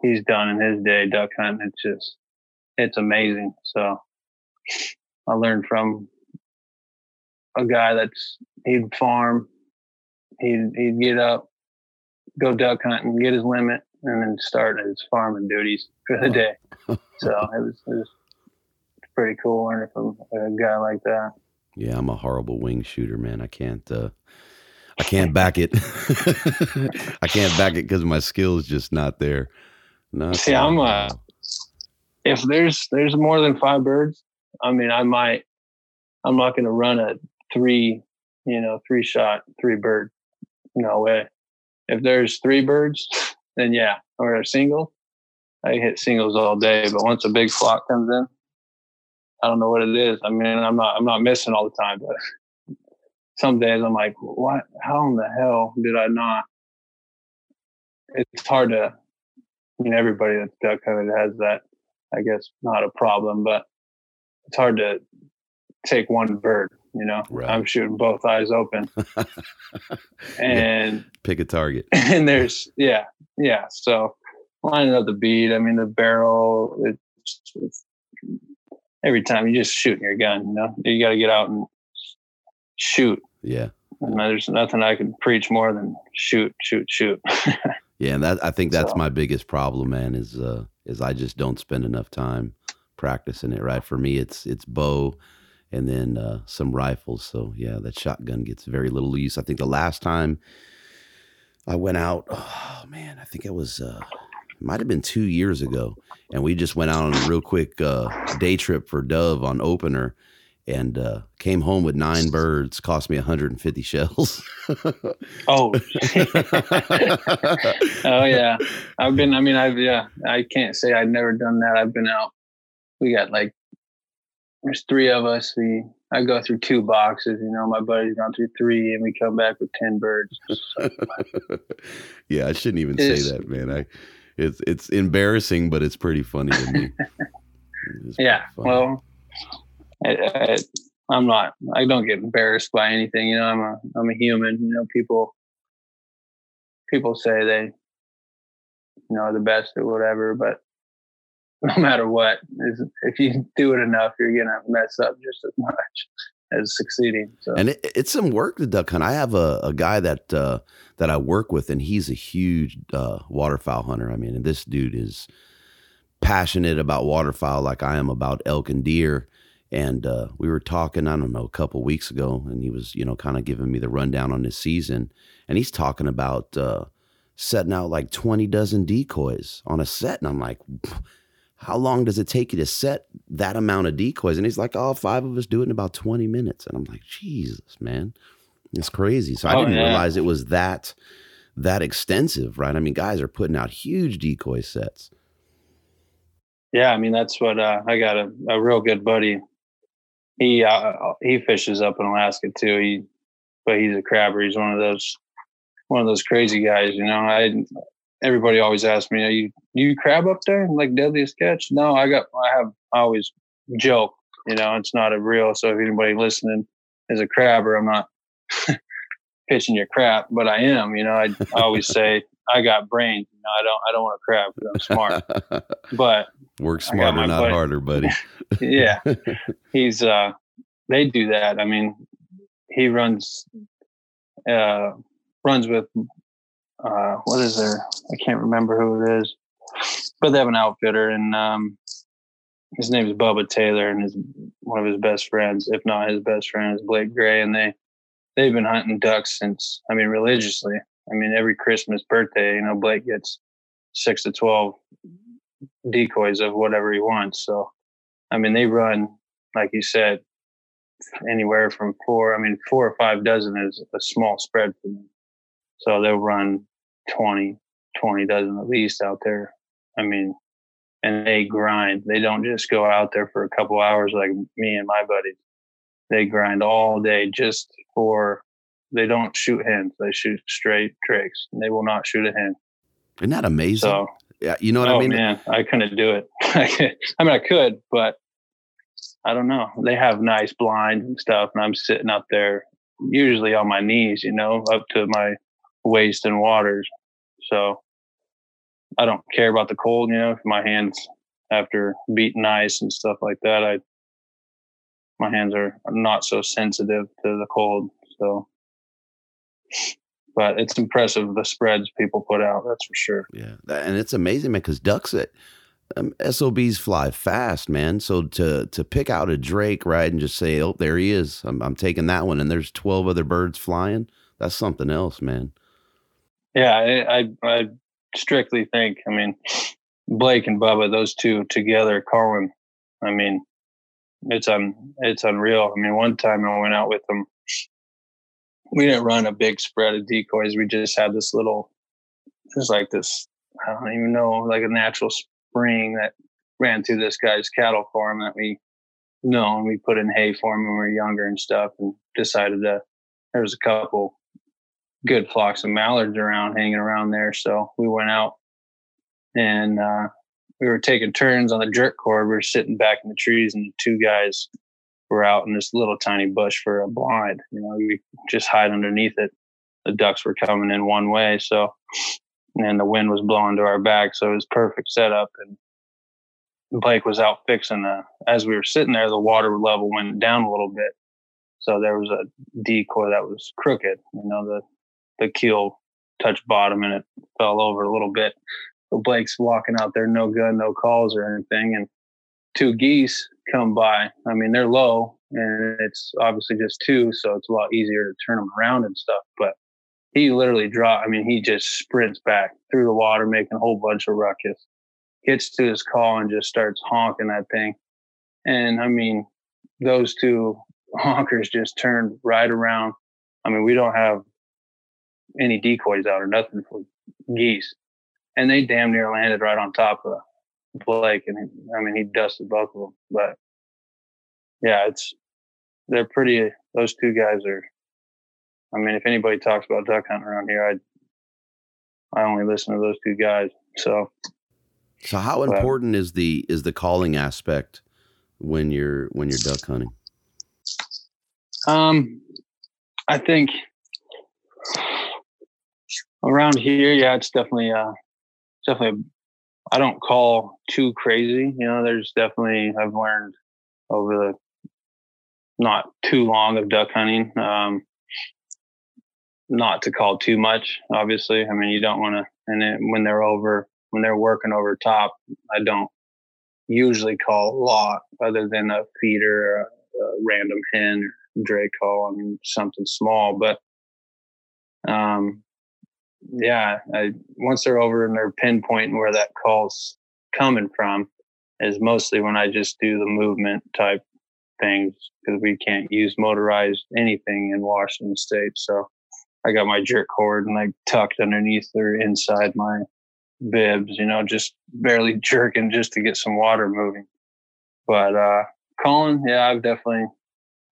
he's done in his day duck hunting. It's just it's amazing. So i learned from a guy that's he'd farm he'd he'd get up go duck hunting get his limit and then start his farming duties for the day. *laughs* So it was, it was pretty cool learning from a guy like that. Yeah, I'm a horrible wing shooter, man. I can't uh I can't back it. *laughs* I can't back it because my skill is just not there. No, See, I'm uh if there's there's more than five birds, I mean I might I'm not gonna run a three, you know, three shot, three bird. No way. If there's three birds, *laughs* then yeah. Or a single. I hit singles all day, but once a big flock comes in, I don't know what it is. I mean, I'm not I'm not missing all the time, but some days I'm like, what? How in the hell did I not? It's hard to. I mean, everybody that's duck hunted has that. I guess not a problem, but it's hard to take one bird. You know, Right. I'm shooting both eyes open, *laughs* and Pick a target. *laughs* and there's yeah yeah so lining up the bead i mean the barrel it's, it's every time you just shooting your gun you know you got to get out and shoot Yeah. and there's nothing i can preach more than shoot shoot shoot *laughs* Yeah, and that I think that's So- my biggest problem, man, is uh is I just don't spend enough time practicing it, right? For me it's it's bow and then uh some rifles. So yeah, that shotgun gets very little use. I think the last time I went out, oh man, I think it was uh it might have been two years ago. And we just went out on a real quick uh day trip for dove on opener and uh came home with nine birds, cost me 150 shells. *laughs* oh *laughs* oh yeah i've been i mean i've yeah i can't say i've never done that i've been out we got like there's three of us. We I go through two boxes. You know, my buddy's gone through three, and we come back with ten birds. *laughs* yeah, I shouldn't even it's, say that, man. I it's it's embarrassing, but it's pretty funny to me. yeah, well, I, am not. I don't get embarrassed by anything. You know, I'm a I'm a human. You know, people people say they you know the best or whatever, but *laughs* no matter what, if you do it enough, you're gonna mess up just as much *laughs* as succeeding. So. And it, it's some work to duck hunt. I have a, a guy that uh, that I work with, and he's a huge uh, waterfowl hunter. I mean, and this dude is passionate about waterfowl like I am about elk and deer. And uh, we were talking, I don't know, a couple weeks ago, and he was, you know, kind of giving me the rundown on his season. And he's talking about uh, setting out like 20 dozen decoys on a set. And I'm like, how long does it take you to set that amount of decoys? And he's like, oh, five of us do it in about 20 minutes. And I'm like, Jesus, man, it's crazy. So I oh, didn't yeah. realize it was that that extensive, right? I mean, guys are putting out huge decoy sets. Yeah, I mean that's what uh, I got a, a real good buddy. He uh, he fishes up in Alaska too. He but he's a crabber. He's one of those one of those crazy guys. You know, I everybody always asks me, "Are you you crab up there like deadliest catch?" No, I got I have I always joke. You know, it's not a real. So if anybody listening is a crabber, I'm not *laughs* pitching your crap, but I am. You know, I, I always say I got brains. You know, I don't I don't want to crab because I'm smart. *laughs* but work smarter, not buddy. harder, buddy. *laughs* yeah, he's uh, they do that. I mean, he runs uh runs with uh, what is there? I can't remember who it is, but they have an outfitter, and um, his name is Bubba Taylor, and his one of his best friends, if not his best friend, is Blake Gray, and they they've been hunting ducks since I mean religiously. I mean every Christmas, birthday, you know, Blake gets six to twelve decoys of whatever he wants. So, I mean, they run like you said, anywhere from four. I mean, four or five dozen is a small spread for them. So they'll run 20, 20 dozen at least out there. I mean, and they grind. They don't just go out there for a couple hours like me and my buddies. They grind all day just for. They don't shoot hens. They shoot straight. And they will not shoot a hen. Isn't that amazing? So, yeah, you know what oh, I mean. Man, I couldn't do it. *laughs* I mean, I could, but I don't know. They have nice blinds and stuff, and I'm sitting up there, usually on my knees, you know, up to my waist in waters. So I don't care about the cold, you know, my hands after beating ice and stuff like that, I my hands are not so sensitive to the cold. So but it's impressive the spreads people put out, that's for sure. Yeah. And it's amazing, man, because ducks it um, SOBs fly fast, man. So to to pick out a drake, right, and just say, "Oh, there he is. I'm, I'm taking that one," and there's twelve other birds flying. That's something else, man. Yeah, I, I, I strictly think. I mean, Blake and Bubba, those two together, Colin. I mean, it's un it's unreal. I mean, one time I went out with them. We didn't run a big spread of decoys. We just had this little. It's like this. I don't even know, like a natural spring that ran through this guy's cattle farm that we know, and we put in hay for him when we were younger and stuff, and decided that there was a couple good flocks of mallards around hanging around there. So we went out and uh, we were taking turns on the jerk cord. We were sitting back in the trees, and the two guys were out in this little tiny bush for a blind. You know, we just hide underneath it. The ducks were coming in one way, so and the wind was blowing to our back, so it was perfect setup. And Blake was out fixing the. As we were sitting there, the water level went down a little bit, so there was a decoy that was crooked. You know, the the keel touched bottom and it fell over a little bit. But Blake's walking out there, no gun, no calls or anything, and two geese come by. I mean, they're low, and it's obviously just two, so it's a lot easier to turn them around and stuff. But he literally dropped. I mean, he just sprints back through the water, making a whole bunch of ruckus. Gets to his call and just starts honking that thing. And I mean, those two *laughs* honkers just turned right around. I mean, we don't have any decoys out or nothing for geese. And they damn near landed right on top of Blake. And he, I mean, he dusted both of them. But yeah, it's they're pretty. Those two guys are. I mean, if anybody talks about duck hunting around here, I I only listen to those two guys. So. So how but, important is the is the calling aspect when you're when you're duck hunting? Um, I think around here, yeah, it's definitely uh, definitely. I don't call too crazy. You know, there's definitely I've learned over the not too long of duck hunting. Um, not to call too much, obviously. I mean, you don't want to, and then when they're over, when they're working over top, I don't usually call a lot other than a feeder, a, a random hen, or Drake call. I mean, something small, but um, yeah, I, once they're over and they're pinpointing where that call's coming from, is mostly when I just do the movement type things because we can't use motorized anything in Washington State. So I got my jerk cord and I tucked underneath or inside my bibs, you know, just barely *laughs* jerking just to get some water moving. But uh calling, yeah, I've definitely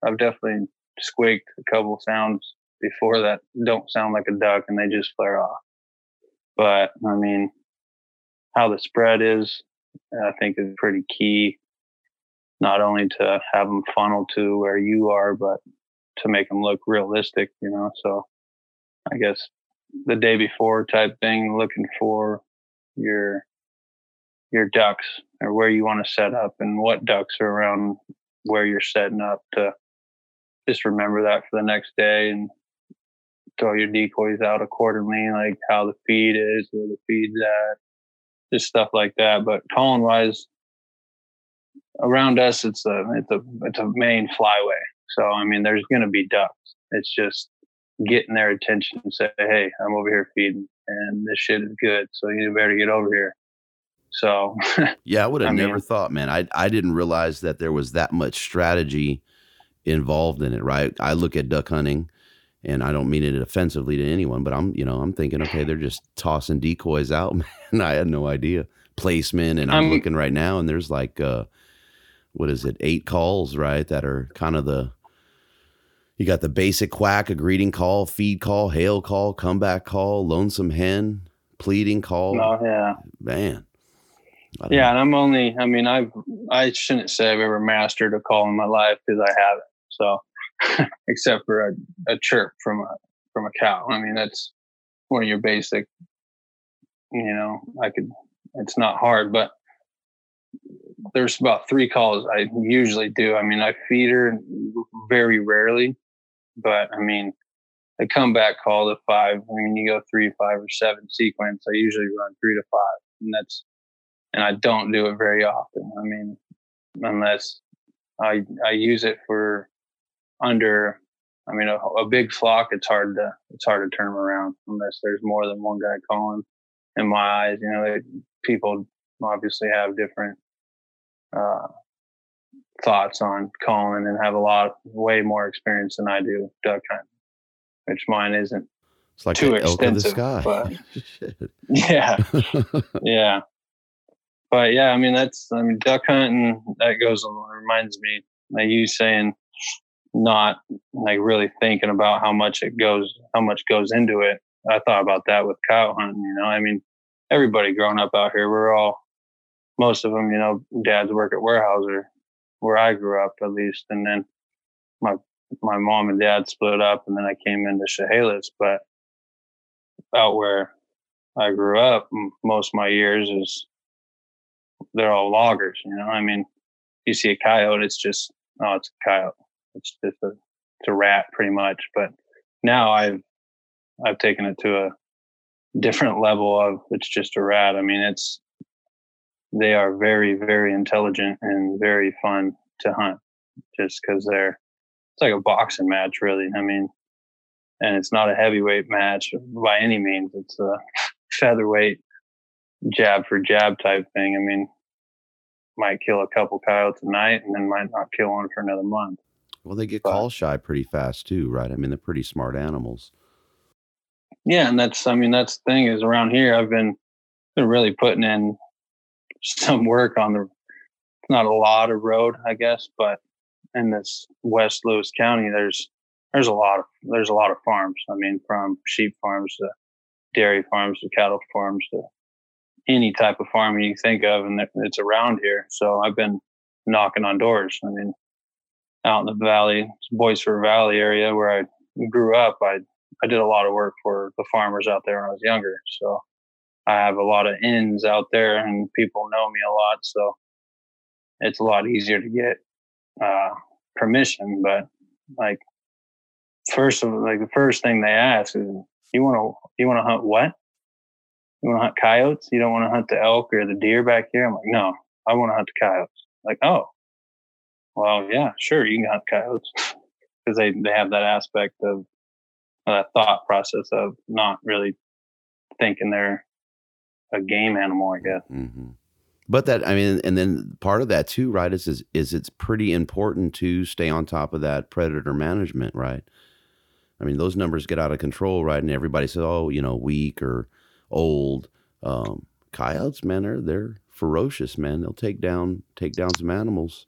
I've definitely squeaked a couple sounds before that don't sound like a duck and they just flare off. But I mean, how the spread is, I think is pretty key. Not only to have them funnel to where you are, but to make them look realistic, you know. So I guess the day before type thing, looking for your your ducks or where you want to set up and what ducks are around where you're setting up to just remember that for the next day and throw your decoys out accordingly, like how the feed is, where the feed's at, just stuff like that. But calling wise, around us, it's a it's a it's a main flyway. So I mean, there's going to be ducks. It's just getting their attention and say, "Hey, I'm over here feeding, and this shit is good. So you better get over here." So *laughs* yeah, I would have I never mean, thought, man. I I didn't realize that there was that much strategy involved in it. Right? I look at duck hunting and I don't mean it offensively to anyone, but I'm, you know, I'm thinking, okay, they're just tossing decoys out, *laughs* man. I had no idea placement, and I'm um, looking right now, and there's like, uh, what is it, eight calls, right? That are kind of the, you got the basic quack, a greeting call, feed call, hail call, comeback call, lonesome hen, pleading call. Oh yeah, man. Yeah, know. and I'm only. I mean, I've. I shouldn't say I've ever mastered a call in my life because I haven't. So *laughs* except for a, a chirp from a from a cow. I mean, that's one of your basic. You know, I could. It's not hard, but there's about three calls I usually do. I mean, I feed her very rarely, but I mean, a comeback call to five. I mean, you go three, five, or seven sequence. I usually run three to five, and that's, and I don't do it very often. I mean, unless I I use it for under I mean, a, a, big flock, it's hard to it's hard to turn them around unless there's more than one guy calling. In my eyes, you know, they, people obviously have different uh, thoughts on calling and have a lot, way more experience than I do duck hunting, which mine isn't. It's like too extensive. But, *laughs* *laughs* yeah, *laughs* yeah, but yeah, I mean that's I mean duck hunting that goes reminds me. Like you saying not like really thinking about how much it goes, how much goes into it. I thought about that with cow hunting. You know, I mean, everybody growing up out here, we're all, most of them, you know, dads work at Weyerhaeuser, where I grew up at least, and then my my mom and dad split up, and then I came into Chehalis. But out where I grew up, most of my years is they're all loggers. You know, I mean, you see a coyote, it's just oh, it's a coyote. It's just a it's a rat pretty much. But now I've I've taken it to a different level of it's just a rat. I mean, it's they are very very intelligent and very fun to hunt just because they're it's like a boxing match really. I mean, and it's not a heavyweight match by any means. It's a *laughs* featherweight jab for jab type thing. I mean, might kill a couple coyotes a night and then might not kill one for another month. Well, they get but, call shy pretty fast too, right? I mean, they're pretty smart animals. Yeah, and that's I mean that's the thing is around here I've been been really putting in some work on the not a lot of road, I guess, but in this West Lewis County, there's there's a lot of there's a lot of farms. I mean, from sheep farms to dairy farms to cattle farms to any type of farming you think of, and it's around here. So I've been knocking on doors. I mean, out in the valley, Boistfort Valley area where I grew up, I I did a lot of work for the farmers out there when I was younger. So I have a lot of ins out there, and people know me a lot. So it's a lot easier to get uh, permission. But like first of like the first thing they ask is, "You want to you want to hunt what? You want to hunt coyotes? You don't want to hunt the elk or the deer back here?" I'm like, "No, I want to hunt the coyotes." Like, oh, well, yeah, sure, you can hunt coyotes because they they have that aspect of that thought process of not really thinking they're a game animal, I guess. Mm-hmm. But that, I mean, and then part of that too, right? Is, is is it's pretty important to stay on top of that predator management, right? I mean, those numbers get out of control, right? And everybody says, "Oh, you know, weak or old." Um, coyotes, man, are they're ferocious, man. They'll take down take down some animals.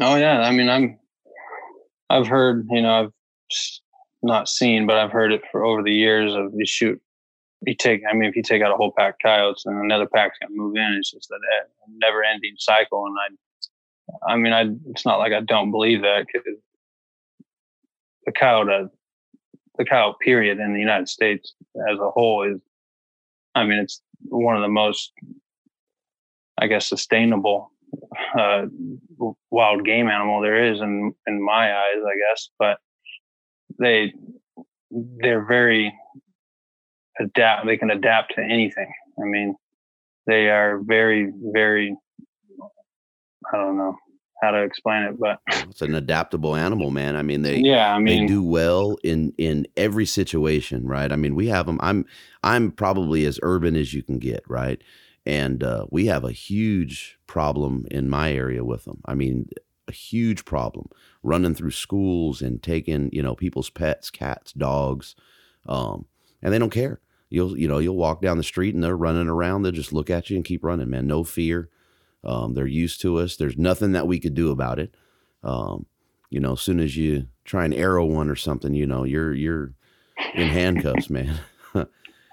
Oh yeah, I mean, I'm I've heard, you know, I've not seen, but I've heard it for over the years of you shoot, you take, I mean, if you take out a whole pack of coyotes and another pack's to move in, it's just that never ending cycle. And I, I mean, I, it's not like I don't believe that because the coyote, the coyote period in the United States as a whole is, I mean, it's one of the most, I guess, sustainable uh, wild game animal there is in in my eyes, I guess. But they they're very adapt. They can adapt to anything. I mean, they are very very. I don't know how to explain it, but it's an adaptable animal, man. I mean, they yeah, I mean, they do well in in every situation, right? I mean, we have them. I'm I'm probably as urban as you can get, right? And uh, we have a huge problem in my area with them. I mean, a huge problem running through schools and taking, you know, people's pets, cats, dogs, um, and they don't care. You'll, you know, you'll walk down the street and they're running around. They'll just look at you and keep running, man. No fear. Um, they're used to us. There's nothing that we could do about it. Um, you know, as soon as you try and arrow one or something, you know, you're you're in handcuffs, *laughs* man.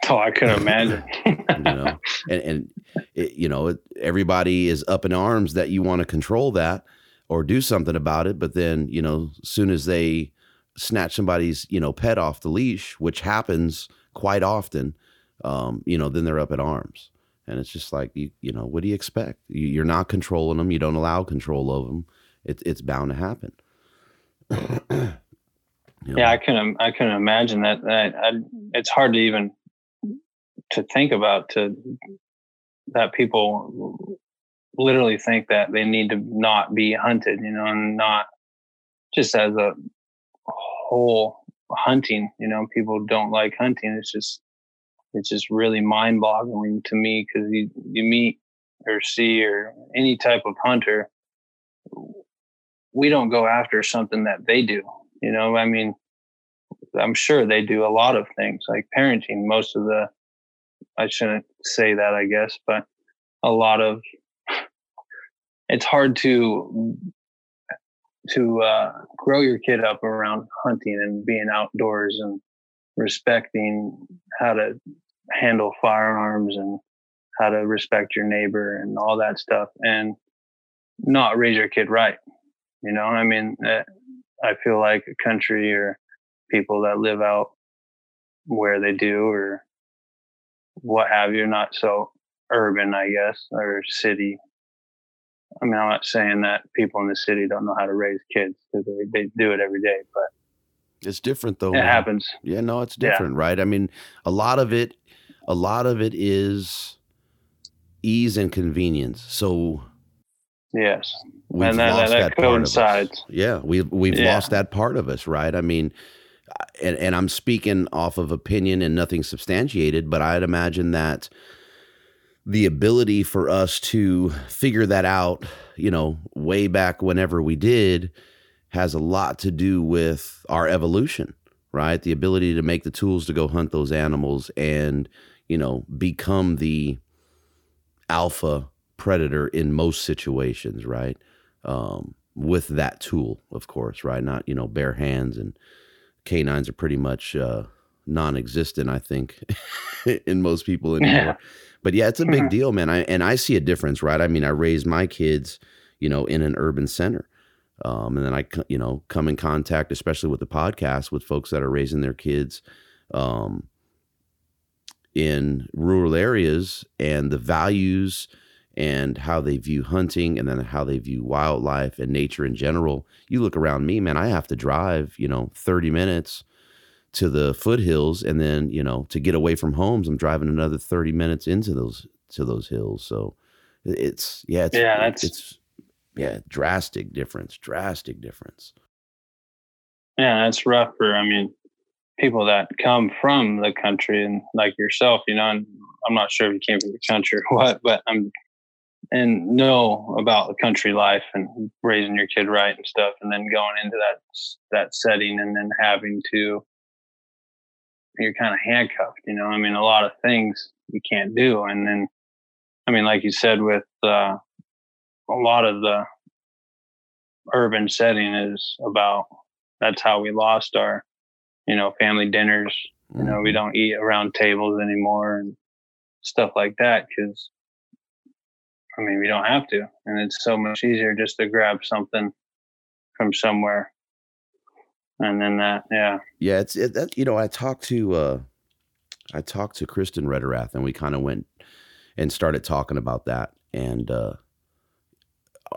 Oh, I can *laughs* imagine. you know, and, and it, you know, it, everybody is up in arms that you want to control that or do something about it. But then, you know, as soon as they snatch somebody's, you know, pet off the leash, which happens quite often, um, you know, then they're up in arms. And it's just like, you, you know, what do you expect? You, are not controlling them. You don't allow control of them. It, it's bound to happen. *clears throat* You know? Yeah, I can I can imagine that. that I, it's hard to even to think about to that people literally think that they need to not be hunted, you know, and not just as a whole hunting, you know, people don't like hunting. It's just, it's just really mind boggling to me because you, you meet or see or any type of hunter, we don't go after something that they do, you know, I mean, I'm sure they do a lot of things like parenting. Most of the I shouldn't say that, I guess, but a lot of it's hard to to uh, grow your kid up around hunting and being outdoors and respecting how to handle firearms and how to respect your neighbor and all that stuff and not raise your kid right you know? I mean eh, i feel like a country or people that live out where they do or what have you, not so urban, I guess, or city. I mean, I'm not saying that people in the city don't know how to raise kids because they, they do it every day, but it's different though. It man. happens. Yeah, no, it's different, yeah. right? I mean, a lot of it, a lot of it is ease and convenience. So, yes, and that, that, that coincides. Yeah, we've we've yeah. lost that part of us, right? I mean, and, and I'm speaking off of opinion and nothing substantiated, but I'd imagine that the ability for us to figure that out, you know, way back whenever we did, has a lot to do with our evolution, right? The ability to make the tools to go hunt those animals and, you know, become the alpha predator in most situations, right? Um, with that tool, of course, right? Not you know bare hands and canines are pretty much uh, non-existent, I think, *laughs* in most people *laughs* anymore. Yeah. But yeah, it's a big mm-hmm. deal, man. I and I see a difference, right? I mean, I raised my kids, you know, in an urban center. Um, and then I, you know, come in contact, especially with the podcast, with folks that are raising their kids um, in rural areas and the values and how they view hunting and then how they view wildlife and nature in general. You look around me, man, I have to drive, you know, 30 minutes to the foothills and then, you know, to get away from homes, I'm driving another 30 minutes into those to those hills. So it's yeah, it's yeah, that's it's yeah, drastic difference, drastic difference. Yeah, that's rough for I mean people that come from the country and like yourself, you know, and I'm not sure if you came from the country or *laughs* what, but I'm and know about the country life and raising your kid right and stuff and then going into that that setting and then having to you're kind of handcuffed you know i mean a lot of things you can't do and then i mean like you said with uh, a lot of the urban setting is about that's how we lost our you know family dinners you know we mm-hmm. don't eat around tables anymore and stuff like that because I mean, we don't have to, and it's so much easier just to grab something from somewhere, and then that, yeah, yeah. It's it, that you know, I talked to uh, I talked to Kristen Rederath, and we kind of went and started talking about that, and uh,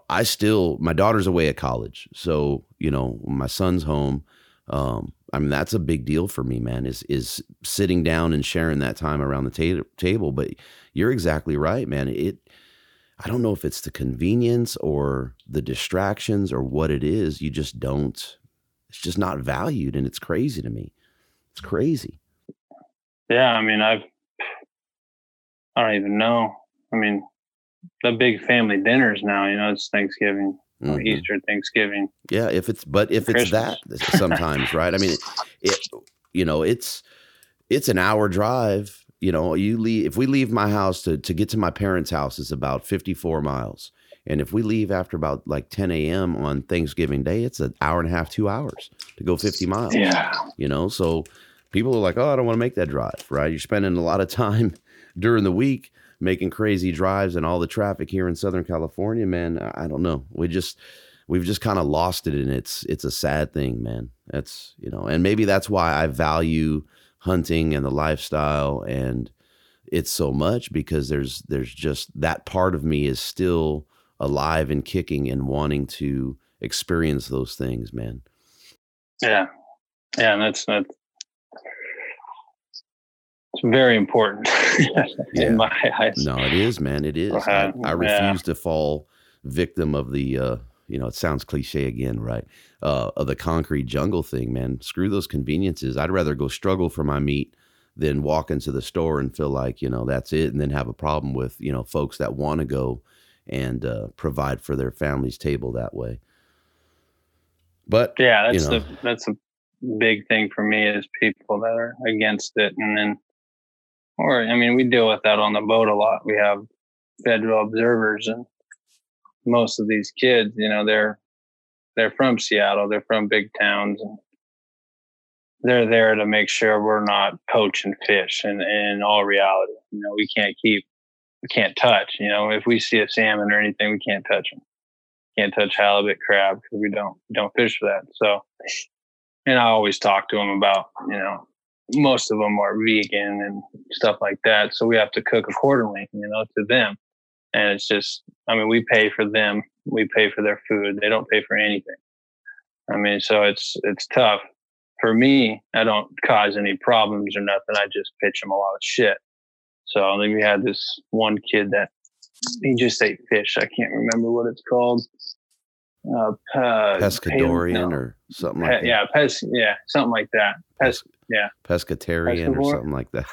I still my daughter's away at college, so you know, my son's home. Um, I mean, that's a big deal for me, man. Is is sitting down and sharing that time around the ta- table. But you're exactly right, man. It I don't know if it's the convenience or the distractions or what it is. You just don't, it's just not valued. And it's crazy to me. It's crazy. Yeah. I mean, I've, I don't even know. I mean, the big family dinners now, you know, it's Thanksgiving, mm-hmm. Easter, Thanksgiving. Yeah. If it's, but if it's Christmas. that sometimes, right? I mean, it, you know, it's, it's an hour drive you know, you leave if we leave my house to to get to my parents' house is about 54 miles. And if we leave after about like 10 a.m. on Thanksgiving Day, it's an hour and a half, two hours to go 50 miles. Yeah. You know, so people are like, oh, I don't want to make that drive, right? You're spending a lot of time *laughs* during the week making crazy drives and all the traffic here in Southern California, man. I don't know. We just we've just kind of lost it and it's it's a sad thing, man. That's you know, and maybe that's why I value hunting and the lifestyle and it's so much because there's there's just that part of me is still alive and kicking and wanting to experience those things man. Yeah. Yeah and that's that's it's very important *laughs* yeah. in my eyes. No it is man it is. Uh, I, I, refuse yeah. to fall victim of the uh you know, it sounds cliche again, right? Uh, of the concrete jungle thing, man. Screw those conveniences. I'd rather go struggle for my meat than walk into the store and feel like, you know, that's it. And then have a problem with, you know, folks that want to go and uh, provide for their family's table that way. But yeah, that's you know, the, that's a big thing for me is people that are against it. And then, or, I mean, we deal with that on the boat a lot. We have federal observers and most of these kids, you know, they're they're from Seattle, they're from big towns, and they're there to make sure we're not poaching fish. And in all reality, you know, we can't keep, we can't touch. You know, if we see a salmon or anything, we can't touch them. Can't touch halibut, crab because we don't don't fish for that. So, and I always talk to them about, you know, most of them are vegan and stuff like that. So we have to cook accordingly, you know, to them and it's just i mean we pay for them we pay for their food they don't pay for anything. I mean so it's it's tough. For me i don't cause any problems or nothing i just pitch them a lot of shit. So then we had this one kid that he just ate fish i can't remember what it's called. Uh, uh pescadorian no. or something like Pe- that. yeah pes yeah something like that. Pes yeah. pescatarian or something like that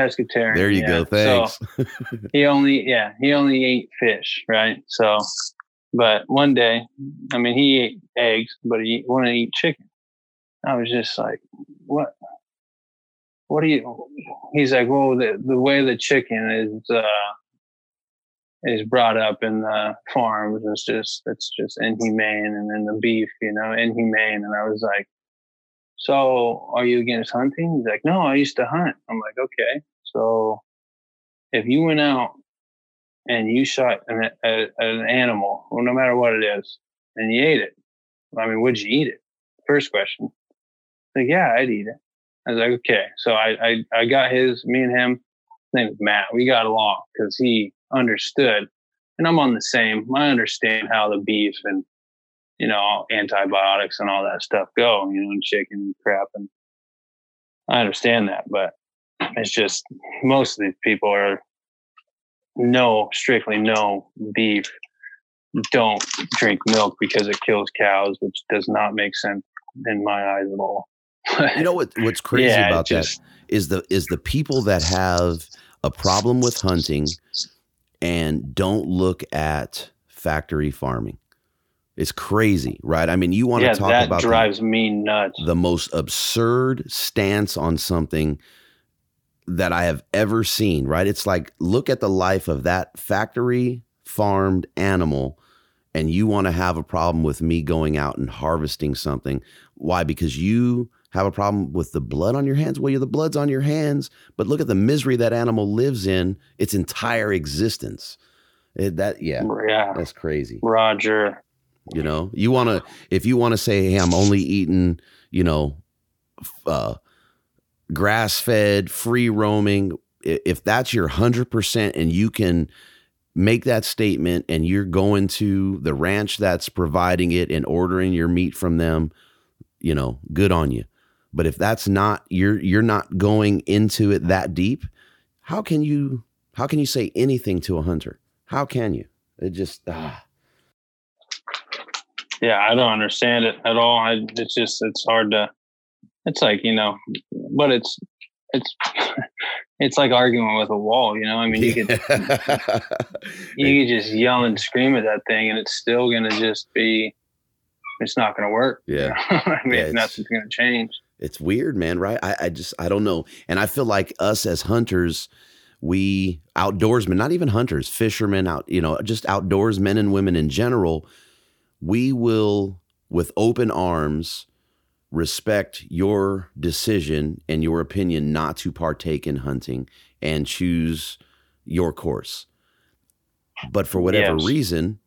pescatarian. There you yeah. go. Thanks. So *laughs* he only, yeah, he only ate fish, right? So, but one day, I mean, he ate eggs, but he wanted to eat chicken. I was just like, what? What do you? He's like, well, the the way the chicken is uh, is brought up in the farms. It's just it's just inhumane, and then the beef, you know, inhumane. And I was like, "So, are you against hunting?" He's like, "No, I used to hunt." I'm like, "Okay, so if you went out and you shot an, a, an animal, well, no matter what it is, and you ate it, I mean, would you eat it? First question. Like, yeah, I'd eat it. I was like, okay. So I, I, I got his, me and him, his name is Matt. We got along because he understood. And I'm on the same. I understand how the beef and, you know, antibiotics and all that stuff go, you know, and chicken and crap. And I understand that. But it's just most of these people are no, strictly no beef. Don't drink milk because it kills cows, which does not make sense in my eyes at all. *laughs* you know what? What's crazy yeah, about just, that is the is the people that have a problem with hunting and don't look at factory farming. It's crazy, right? I mean, you want yeah, to talk that about drives the, me nuts. The most absurd stance on something that I have ever seen, right? It's like look at the life of that factory farmed animal and you want to have a problem with me going out and harvesting something. Why? Because you have a problem with the blood on your hands? Well, the blood's on your hands, but look at the misery that animal lives in its entire existence. It, that yeah, yeah, that's crazy. Roger. You know, you want to if you want to say, "Hey, I'm only eating," you know, uh, grass fed, free roaming. If that's your hundred percent, and you can make that statement, and you're going to the ranch that's providing it and ordering your meat from them, you know, good on you. But if that's not you're you're not going into it that deep, how can you how can you say anything to a hunter? How can you? It just ah. Yeah, I don't understand it at all. I, it's just it's hard to. It's like you know, but it's it's *laughs* it's like arguing with a wall. You know, I mean, you could *laughs* you could just yell and scream at that thing, and it's still gonna just be. It's not gonna work. *laughs* Yeah, I mean, yeah, nothing's gonna change it's weird, man, right? I, I just I don't know. And I feel like us as hunters, we outdoorsmen, not even hunters, fishermen out, you know, just outdoors men and women in general, we will with open arms respect your decision and your opinion not to partake in hunting and choose your course. But for whatever yes. reason,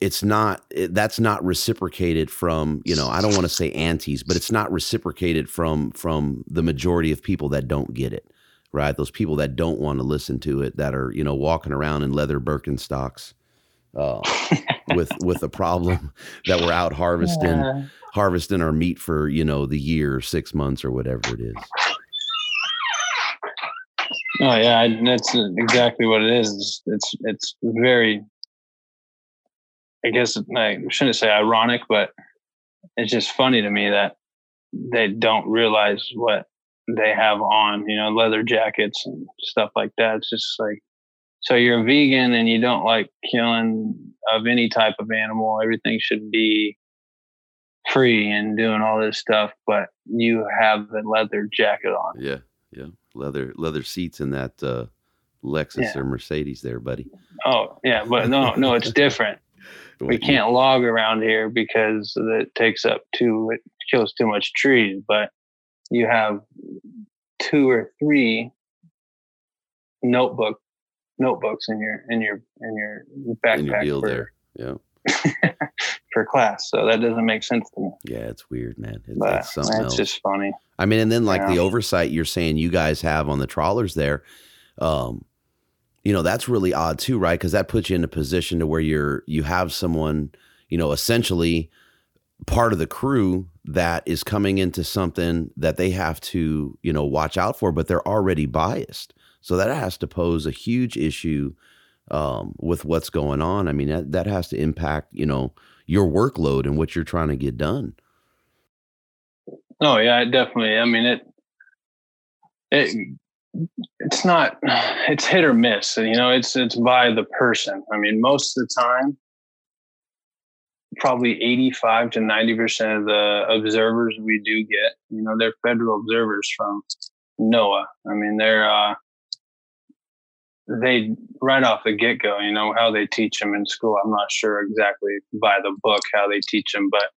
it's not it, that's not reciprocated from you know i don't want to say antis but it's not reciprocated from from the majority of people that don't get it right those people that don't want to listen to it that are you know walking around in leather birkenstocks uh, *laughs* with with a problem that we're out harvesting yeah. harvesting our meat for you know the year six months or whatever it is oh yeah that's exactly what it is it's it's very I guess I shouldn't say ironic, but it's just funny to me that they don't realize what they have on, you know, leather jackets and stuff like that. It's just like, so you're a vegan and you don't like killing of any type of animal. Everything should be free and doing all this stuff, but you have a leather jacket on. Yeah, yeah, leather leather seats in that uh, Lexus yeah. or Mercedes, there, buddy. Oh yeah, but no, no, it's *laughs* different we can't log around here because it takes up too it kills too much trees but you have two or three notebook notebooks in your in your in your backpack in your for, there. Yeah *laughs* for class. So that doesn't make sense to me. Yeah it's weird man. It's, but it's something it's just funny. I mean and then like yeah. the oversight you're saying you guys have on the trawlers there um you know that's really odd too right? Because that puts you in a position to where you're you have someone you know essentially part of the crew that is coming into something that they have to you know watch out for but they're already biased so that has to pose a huge issue um, with what's going on. I mean that, that has to impact you know your workload and what you're trying to get done. Oh yeah definitely i mean it it it's not it's hit or miss you know it's it's by the person. I mean most of the time probably 85 to 90 percent of the observers we do get you know they're federal observers from NOAA i mean they're uh they right off the get go, you know, how they teach them in school. I'm not sure exactly by the book how they teach them, but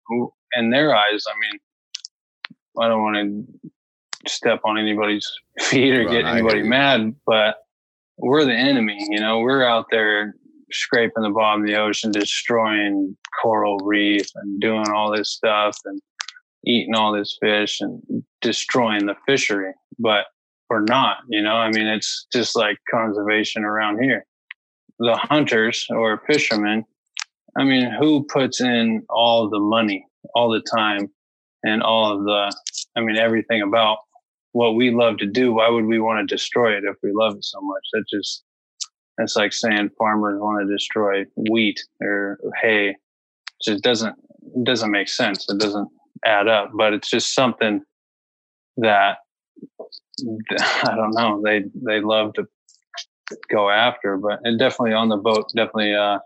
in their eyes, I mean, I don't want to step on anybody's *laughs* feet or get anybody *laughs* mad, but we're the enemy. You know, we're out there scraping the bottom of the ocean, destroying coral reef and doing all this stuff and eating all this fish and destroying the fishery. But we're not, you know, I mean, it's just like conservation around here. The hunters or fishermen, I mean, who puts in all the money all the time and all of the, I mean, everything about what we love to do? Why would we want to destroy it if we love it so much? That just, that's like saying farmers want to destroy wheat or hay. It just doesn't, doesn't make sense. It doesn't add up, but it's just something that *laughs* I don't know. They they love to go after, but and definitely on the boat definitely uh,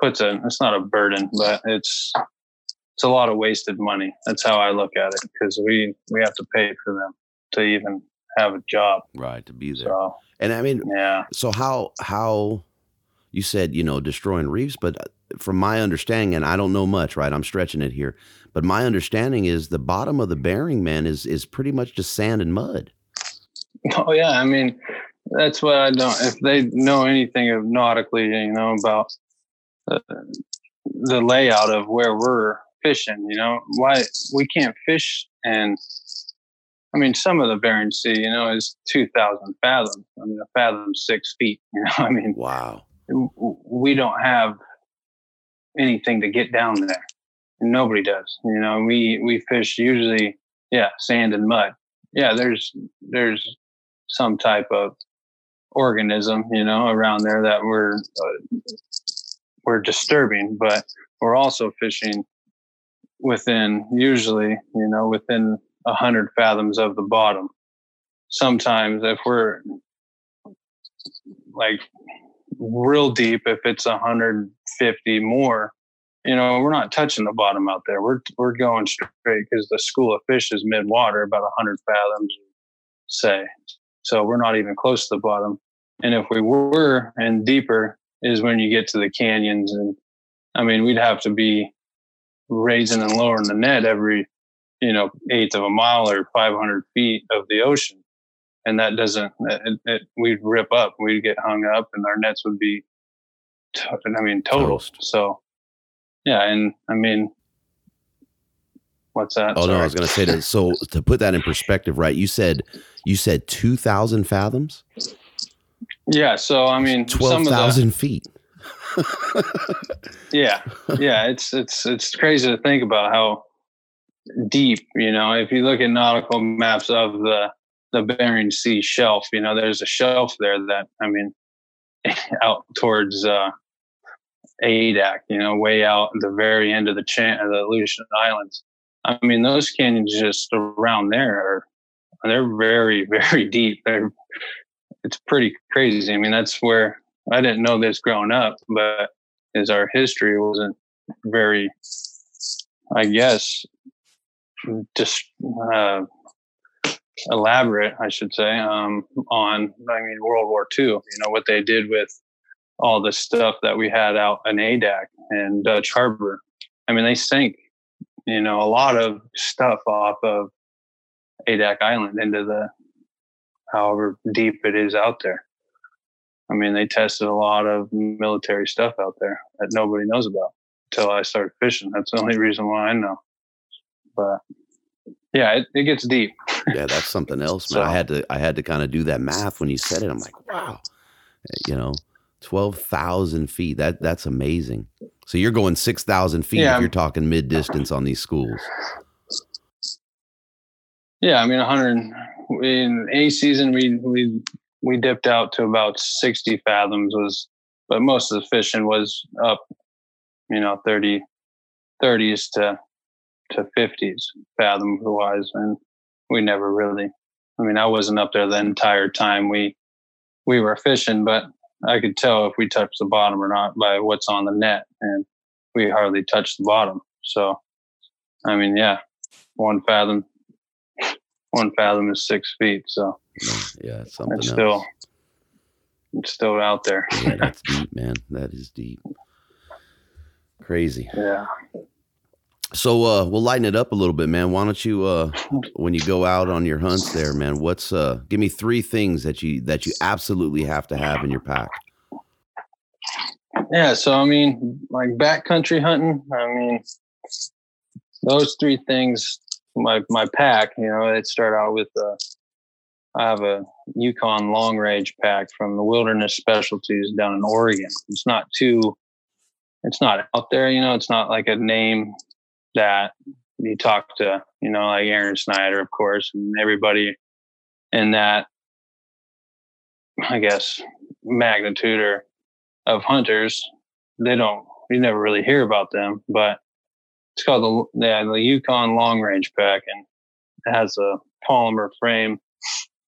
puts a. It's not a burden, but it's it's a lot of wasted money. That's how I look at it because we we have to pay for them to even have a job. Right to be there. So, and I mean, yeah. So how how you said you know destroying reefs, but from my understanding, and I don't know much, right? I'm stretching it here, but my understanding is the bottom of the Bering, man is is pretty much just sand and mud. Oh yeah, I mean that's what I don't. If they know anything of nautically, you know about the, the layout of where we're fishing, you know why we can't fish and. I mean, some of the Bering Sea, you know, is two thousand fathoms. I mean, a fathom six feet. *laughs* You know, I mean, wow. We don't have anything to get down there. Nobody does. You know, we we fish usually, yeah, sand and mud. Yeah, there's there's some type of organism, you know, around there that we're uh, we're disturbing, but we're also fishing within usually, you know, within a hundred fathoms of the bottom. Sometimes if we're like real deep, if it's 150 more, you know, we're not touching the bottom out there. We're we're going straight because the school of fish is mid water, about 100 fathoms, say. So we're not even close to the bottom. And if we were and deeper is when you get to the canyons, and I mean, we'd have to be raising and lowering the net every, you know, eighth of a mile or 500 feet of the ocean and that doesn't it, it, we'd rip up we'd get hung up and our nets would be i mean total. So yeah and i mean what's that? Oh Sorry. no i was going to say that so *laughs* to put that in perspective right you said you said 2000 fathoms? Yeah so i mean 12000 feet. *laughs* Yeah yeah it's it's it's crazy to think about how deep you know if you look at nautical maps of the the Bering Sea shelf. You know, there's a shelf there that I mean, *laughs* out towards uh, Adak. You know, way out at the very end of the chan- of the Aleutian Islands. I mean, those canyons just around there are they're very *laughs* very deep. They're it's pretty crazy. I mean, that's where I didn't know this growing up, but is our history wasn't very, I guess, just uh, elaborate, I should say, um, on I mean World War II. You know what they did with all the stuff that we had out in Adak and Dutch Harbor. I mean, they sank you know a lot of stuff off of Adak Island into the however deep it is out there. I mean, they tested a lot of military stuff out there that nobody knows about until I started fishing. That's the only reason why I know. But yeah, it, it gets deep. yeah, that's something else, man. So, I had to I had to kind of do that math when you said it. I'm like, wow, eh, you know, twelve thousand feet. That that's amazing. So you're going six thousand feet yeah. if you're talking mid distance on these schools. Yeah, I mean, 100 in a season we we we dipped out to about 60 fathoms was, but most of the fishing was up, you know, 30 30s to to 50s fathom wise and we never really i mean i wasn't up there the entire time we we were fishing but i could tell if we touched the bottom or not by what's on the net and we hardly touched the bottom so i mean yeah one fathom one fathom is six feet so yeah something it's still it's still out there. yeah, that's deep, man. That is deep. Crazy. *laughs* yeah. So uh we'll lighten it up a little bit, man. Why don't you uh when you go out on your hunts there, man, what's uh give me three things that you that you absolutely have to have in your pack. Yeah, so I mean, like backcountry hunting. I mean, those three things. My my pack, you know, it start out with. Uh, I have a Yukon long range pack from the Wilderness Specialties down in Oregon. It's not too. It's not out there, you know. It's not like a name that you talk to, you know, like Aron Snyder, of course, and everybody in that. I guess magnitude or of hunters, they don't you never really hear about them, but it's called the yeah, the Yukon Long Range Pack, and it has a polymer frame,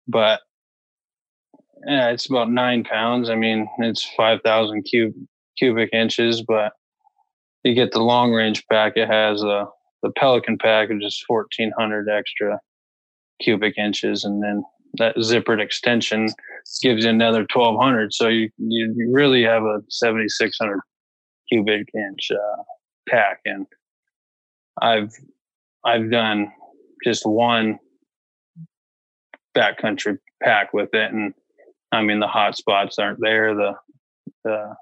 but yeah, it's about nine pounds. I mean, it's five thousand cube cubic inches, but you get the long range pack. It has a the Pelican pack, which is fourteen hundred extra cubic inches, and then that zippered extension gives you another 1200 so you you really have a 7600 cubic inch uh, pack and i've i've done just one backcountry pack with it and i mean the hot spots aren't there the the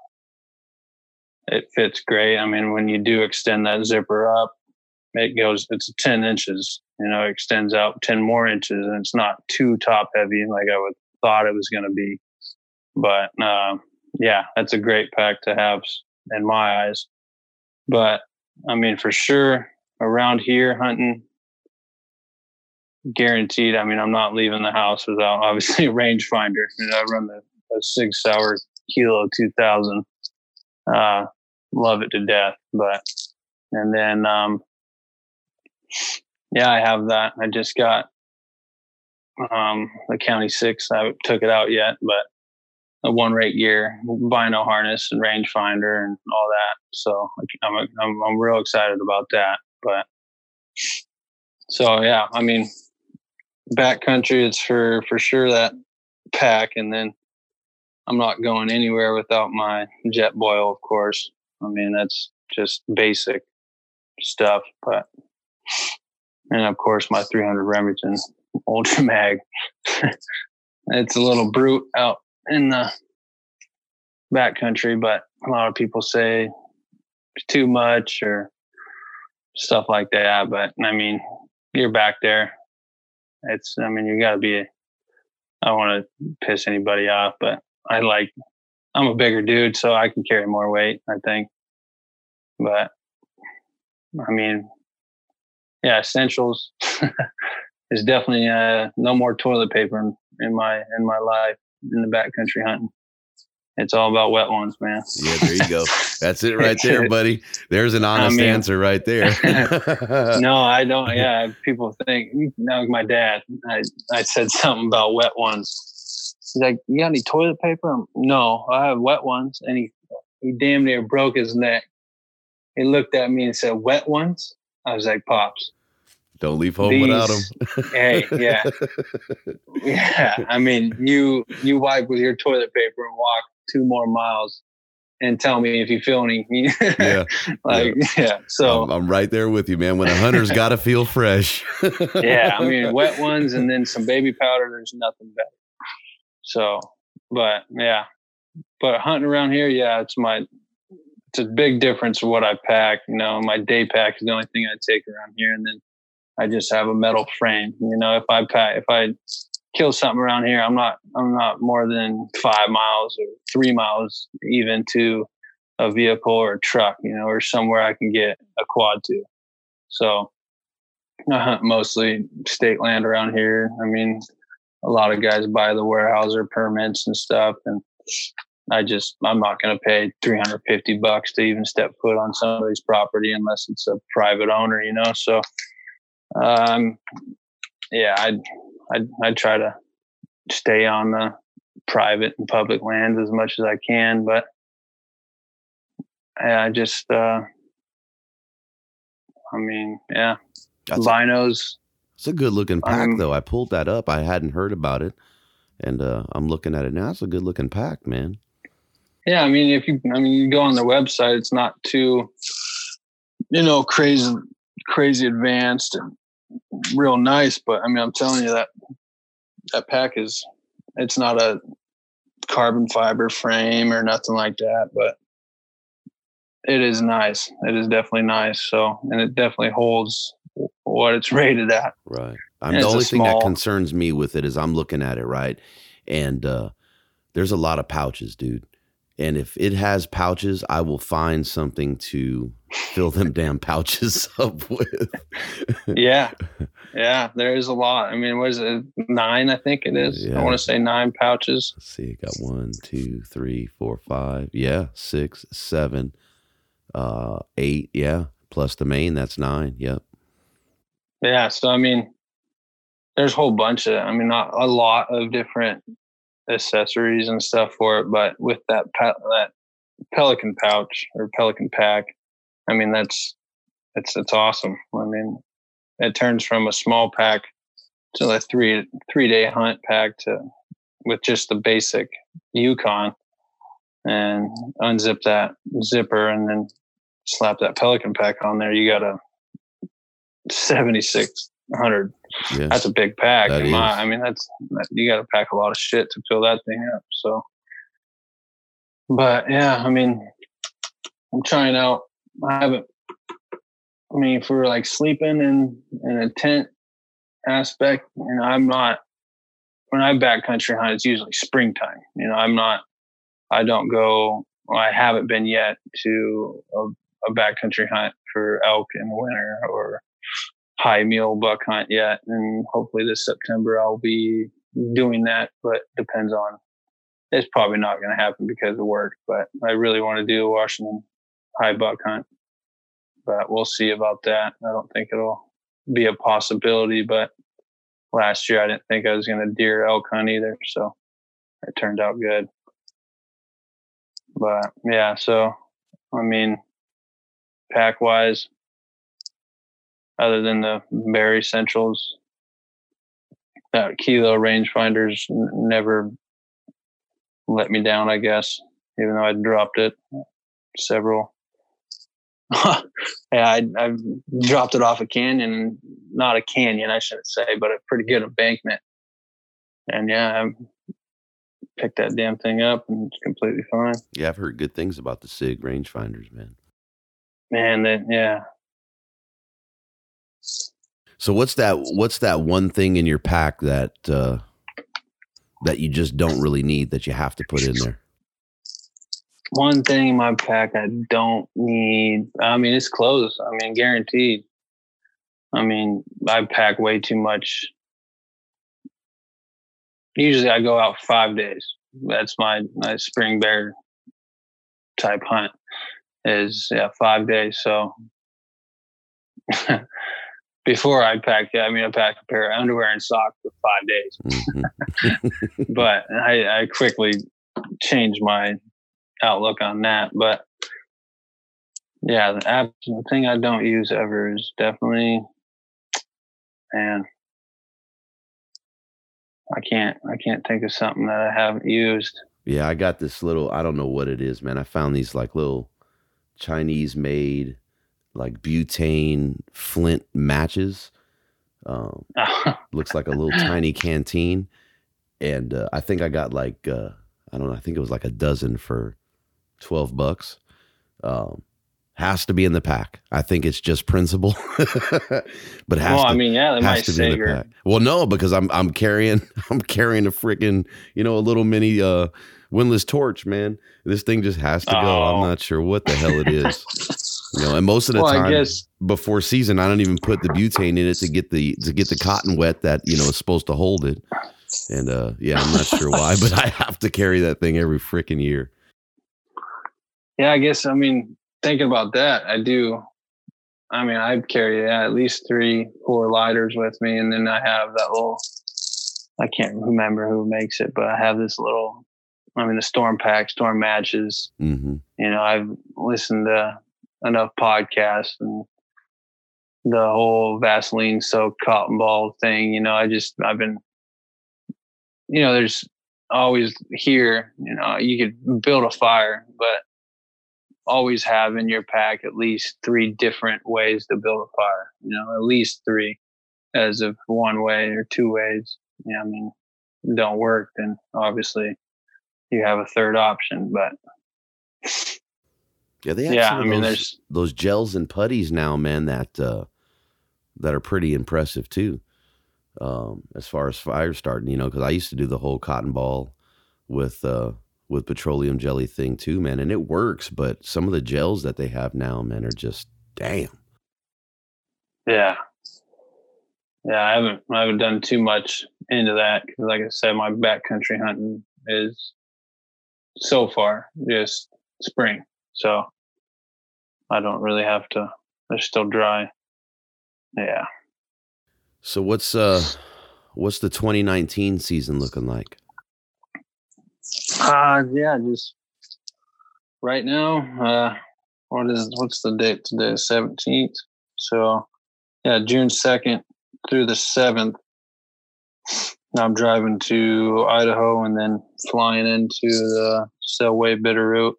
it fits great. I mean when you do extend that zipper up it goes it's 10 inches you know extends out 10 more inches and it's not too top heavy like i would thought it was going to be. But uh, yeah that's a great pack to have in my eyes. But i mean for sure around here hunting guaranteed i mean i'm not leaving the house without *laughs* obviously a rangefinder. And i run the, the Sig Sauer kilo 2000 uh love it to death but and then um yeah, I have that. I just got um, the County Six. I took it out yet, but a one rate gear, bino harness, and rangefinder, and all that. So I'm I'm I'm real excited about that. But so yeah, I mean, backcountry. It's for for sure that pack, and then I'm not going anywhere without my Jetboil, of course. I mean, that's just basic stuff, but and of course my 300 Remington Ultra Mag. *laughs* it's a little brute out in the backcountry, but a lot of people say it's too much or stuff like that. But I mean, you're back there. It's, I mean, you got to be. I don't want to piss anybody off, but I like. I'm a bigger dude, so I can carry more weight. I think, but I mean, yeah, essentials *laughs* is definitely uh, no more toilet paper in, in my in my life in the backcountry hunting. It's all about wet ones, man. Yeah, there you go. That's it *laughs* right there, buddy. There's an honest I mean, answer right there. *laughs* no, I don't. Yeah, people think now. My dad, I I said something about wet ones. He's like, "You got any toilet paper?" No, I have wet ones, and he he damn near broke his neck. He looked at me and said, "Wet ones." I was like, "Pops, don't leave home These, without them. hey, yeah, *laughs* yeah. I mean, you you wipe with your toilet paper and walk two more miles, and tell me if you feel any. *laughs* yeah, like yeah. yeah. So I'm, I'm, right there with you, man. When a hunter's got to feel fresh. yeah, I *laughs* mean, wet ones and then some baby powder. There's nothing better. So, but yeah, but hunting around here, yeah, it's my it's a big difference of what I pack. You know, my day pack is the only thing I take around here, and then I just have a metal frame. You know, if I pack, if I kill something around here, I'm not I'm not more than five miles or three miles even to a vehicle or a truck. You know, or somewhere I can get a quad to. So I hunt mostly state land around here. I mean, a lot of guys buy the Weyerhaeuser permits and stuff, and I just I'm not going to pay 350 bucks to even step foot on somebody's property unless it's a private owner, you know. So, um, yeah, I'd I'd, I'd try to stay on the private and public lands as much as I can, but I just uh, I mean, yeah, That's binos. It's a good looking pack, um, though. I pulled that up. I hadn't heard about it. And uh, I'm looking at it now. It's a good looking pack, man. Yeah, I mean, if you, I mean, you go on the website, it's not too, you know, crazy, crazy advanced and real nice. But I mean, I'm telling you that that pack is, it's not a carbon fiber frame or nothing like that, but it is nice. It is definitely nice. So, and it definitely holds what it's rated at. Right. I'm the only thing that concerns me with it is I'm looking at it right, and uh, there's a lot of pouches, dude. And if it has pouches, I will find something to fill them damn pouches *laughs* up with. yeah. Yeah. There is a lot. I mean, what is it? Nine, I think it is. Yeah. I want to say nine pouches. Let's see. Got one, two, three, four, five. Yeah. Six, seven, uh, eight. Yeah. Plus the main, that's nine. Yep. Yeah. So, I mean, there's a whole bunch of, I mean, not a lot of different accessories and stuff for it. But with that that Pelican pouch or Pelican pack, I mean that's it's it's awesome. I mean, it turns from a small pack to a three three day hunt pack to with just the basic Yukon and unzip that zipper and then slap that Pelican pack on there. You got a 7600 yeah. that's a big pack. My, I mean, that's that, you got to pack a lot of shit to fill that thing up. So, but yeah, I mean, I'm trying out. I haven't. I mean, for like sleeping in in a tent aspect, you know, I'm not. When I backcountry hunt, it's usually springtime. You know, I'm not. I don't go. Well, I haven't been yet to a, a backcountry hunt for elk in the winter or high mule buck hunt yet, and hopefully this September I'll be doing that. But depends on. It's probably not going to happen because of work, but I really want to do a Washington high buck hunt. But we'll see about that. I don't think it'll be a possibility, but last year I didn't think I was going to deer elk hunt either, so it turned out good. But yeah, so I mean, pack wise, other than the Barry Centrals. Uh, that Kilo rangefinders never let me down, I guess, even though I dropped it several. *laughs* yeah, I, I've dropped it off a canyon, not a canyon, I shouldn't say, but a pretty good embankment. And yeah, I picked that damn thing up and it's completely fine. Yeah, I've heard good things about the SIG rangefinders, man. Man, that yeah, so what's that? What's that one thing in your pack that uh, that you just don't really need that you have to put in there? One thing in my pack I don't need. I mean, it's clothes. I mean, guaranteed. I mean, I pack way too much. Usually, I go out five days. That's my my spring bear type hunt. Is yeah five days. So *laughs* before I packed, I mean, I packed a pair of underwear and socks for five days. Mm-hmm. *laughs* *laughs* but I, I quickly changed my outlook on that. But yeah, the, app, the thing I don't use ever is definitely, man, I can't, I can't think of something that I haven't used. Yeah, I got this little, I don't know what it is, man. I found these like little Chinese made like butane flint matches. Um, *laughs* looks like a little tiny canteen, and uh, I think I got like uh, I don't know. I think it was like a dozen for twelve bucks. Um, has to be in the pack. I think it's just principle, *laughs* but has well, to, I mean, yeah, they might be in the pack. Well, no, because I'm I'm carrying *laughs* I'm carrying a freaking you know a little mini uh windless torch, man. This thing just has to oh. go. I'm oh. not sure what the hell it is. You know, and most of the well, time guess, before season, I don't even put the butane in it to get the to get the cotton wet that you know is supposed to hold it. And uh, yeah, I'm not sure why, *laughs* but I have to carry that thing every freaking year. Yeah, I guess I mean thinking about that, I do. I mean, I carry yeah, at least three, four lighters with me, and then I have that little. I can't remember who makes it, but I have this little. I mean, the storm pack, storm matches. Mm-hmm. You know, I've listened to enough podcasts and the whole Vaseline soaked cotton ball thing. You know, I just I've been you know, there's always here, you know, you could build a fire, but always have in your pack at least three different ways to build a fire, you know, at least three as of one way or two ways. Yeah, I mean, don't work, then obviously you have a third option. But yeah, they yeah, I mean, those, there's those gels and putties now, man. That uh, that are pretty impressive too. Um, as far as fire starting, you know, because I used to do the whole cotton ball with uh, with petroleum jelly thing too, man, and it works. But some of the gels that they have now, man, are just damn. yeah, yeah. I haven't I haven't done too much into that because, like I said, my backcountry hunting is so far just spring, so I don't really have to. They're still dry. Yeah. So what's uh what's the 2019 season looking like? Uh yeah, just right now, uh what is what's the date today? Seventeenth. So yeah, June second through the seventh. I'm driving to Idaho and then flying into the Selway Bitterroot.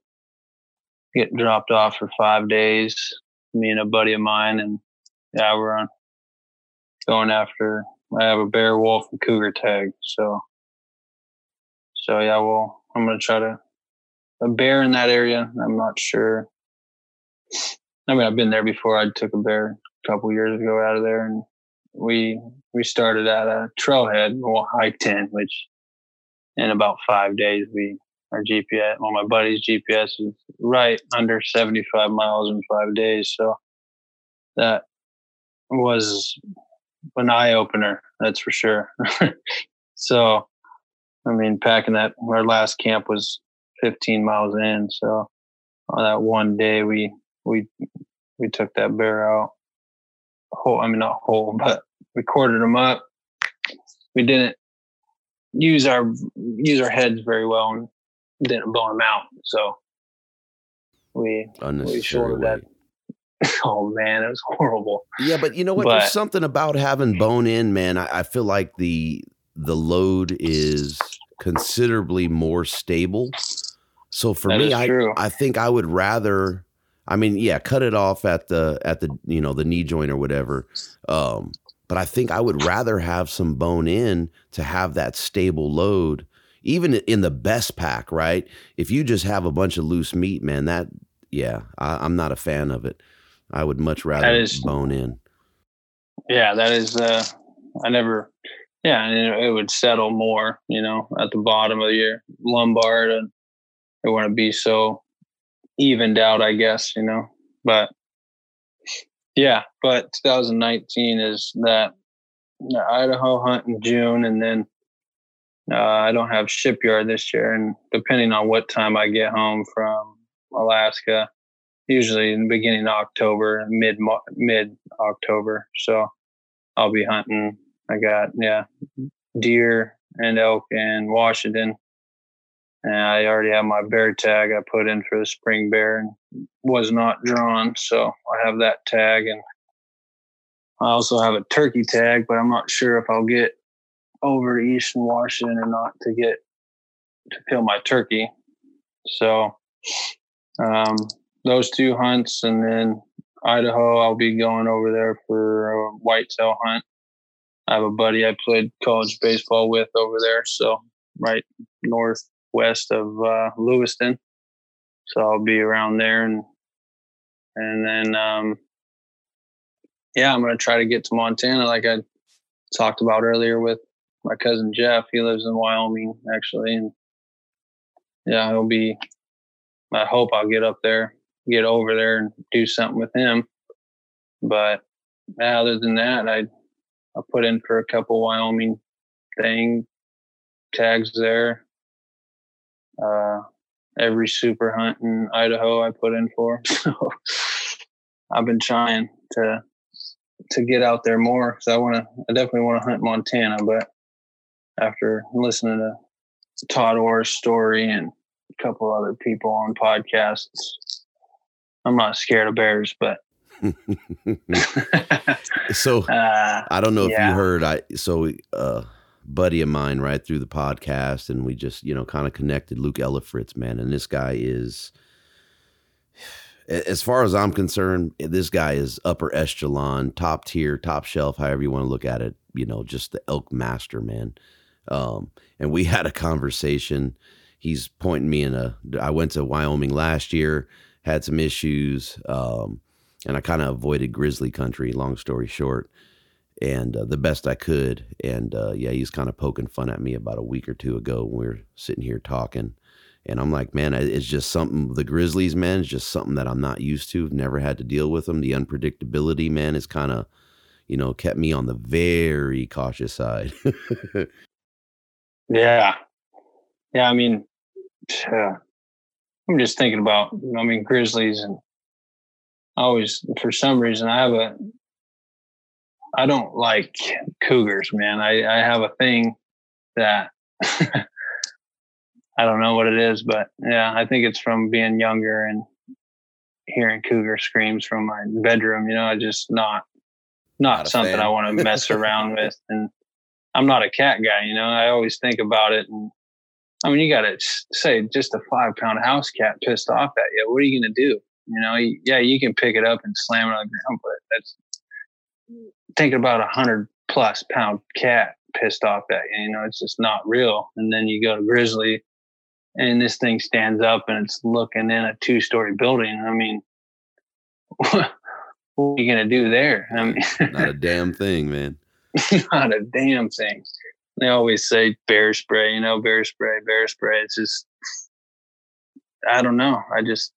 Get dropped off for five days. Me and a buddy of mine, and yeah, we're on going after. I have a bear, wolf, and cougar tag. So, so yeah, well, I'm gonna try to a bear in that area. I'm not sure. I mean, I've been there before. I took a bear a couple years ago out of there, and we we started at a trailhead, well, in, which in about five days we our GPS, well, my buddy's GPS is right under 75 miles in five days. So that was an eye opener, that's for sure. *laughs* so, I mean, packing that, our last camp was 15 miles in. So on that one day, we, we, we took that bear out whole, I mean, not whole, but we quartered them up. We didn't use our, use our heads very well didn't blow him out. So we, we shouldered that. *laughs* Oh man, it was horrible. Yeah, but you know what? But- There's something about having bone in, man. I, I feel like the the load is considerably more stable. So for me, I true. I think I would rather. I mean, yeah, cut it off at the at the you know the knee joint or whatever. Um, but I think I would rather have some bone in to have that stable load, even in the best pack, right? If you just have a bunch of loose meat, man, that yeah, I, I'm not a fan of it. I would much rather is- bone in. Yeah, that is. uh I never. Yeah, and it, it would settle more, you know, at the bottom of your lumbar, and it wouldn't be so evened out, I guess, you know. But yeah, but 2019 is that the Idaho hunt in June, and then uh, I don't have shipyard this year, and depending on what time I get home from Alaska, usually in the beginning of October, mid mid October. So I'll be hunting. I got yeah, deer and elk in Washington, and I already have my bear tag I put in for the spring bear and was not drawn, so I have that tag, and I also have a turkey tag, but I'm not sure if I'll get over to Eastern Washington or not to get to kill my turkey. So um, those two hunts, and then Idaho, I'll be going over there for a whitetail hunt. I have a buddy I played college baseball with over there, so right northwest of uh, Lewiston. So I'll be around there, and and then um, yeah, I'm gonna try to get to Montana, like I talked about earlier with my cousin Jeff. He lives in Wyoming actually, and yeah, he'll be. I hope I'll get up there, get over there, and do something with him. But other than that, I I put in for a couple Wyoming thing tags there. Uh, every super hunt in Idaho I put in for. *laughs* So I've been trying to to get out there more because I want to. I definitely want to hunt Montana, but after listening to Todd Orr's story and a couple other people on podcasts, I'm not scared of bears, but *laughs* so *laughs* uh, I don't know if Yeah. you heard. I so uh, buddy of mine right through the podcast, and we just you know kind of connected. Luke Ellifritz, man, and this guy is, as far as I'm concerned, this guy is upper echelon, top tier, top shelf, however you want to look at it. You know, just the elk master, man. Um, and we *laughs* had a conversation. He's pointing me in a. I went to Wyoming last year, had some issues, um, and I kind of avoided grizzly country. Long story short, and uh, the best I could. And uh, yeah, he's kind of poking fun at me about a week or two ago when we were sitting here talking. And I'm like, man, it's just something. The Grizzlies, man, is just something that I'm not used to. Never had to deal with them. The unpredictability, man, is kind of, you know, kept me on the very cautious side. *laughs* yeah, yeah. I mean, uh, I'm just thinking about. I mean, Grizzlies, and I always, for some reason, I have a I don't like cougars, man. I, I have a thing that *laughs* I don't know what it is, but yeah, I think it's from being younger and hearing cougar screams from my bedroom. You know, I just not not, not something fan. I want to mess *laughs* around with. And I'm not a cat guy. You know, I always think about it. And I mean, you got to say just a five pound house cat pissed off at you. What are you going to do? You know, yeah, you can pick it up and slam it on the ground, but that's thinking about a hundred plus pound cat pissed off at you. You know, it's just not real. And then you go to Grizzly and this thing stands up and it's looking in a two story building. I mean, *laughs* what, are you going to do there? I mean, not a damn thing, man. *laughs* not a damn thing. They always say bear spray, you know, bear spray, bear spray. It's just, I don't know. I just,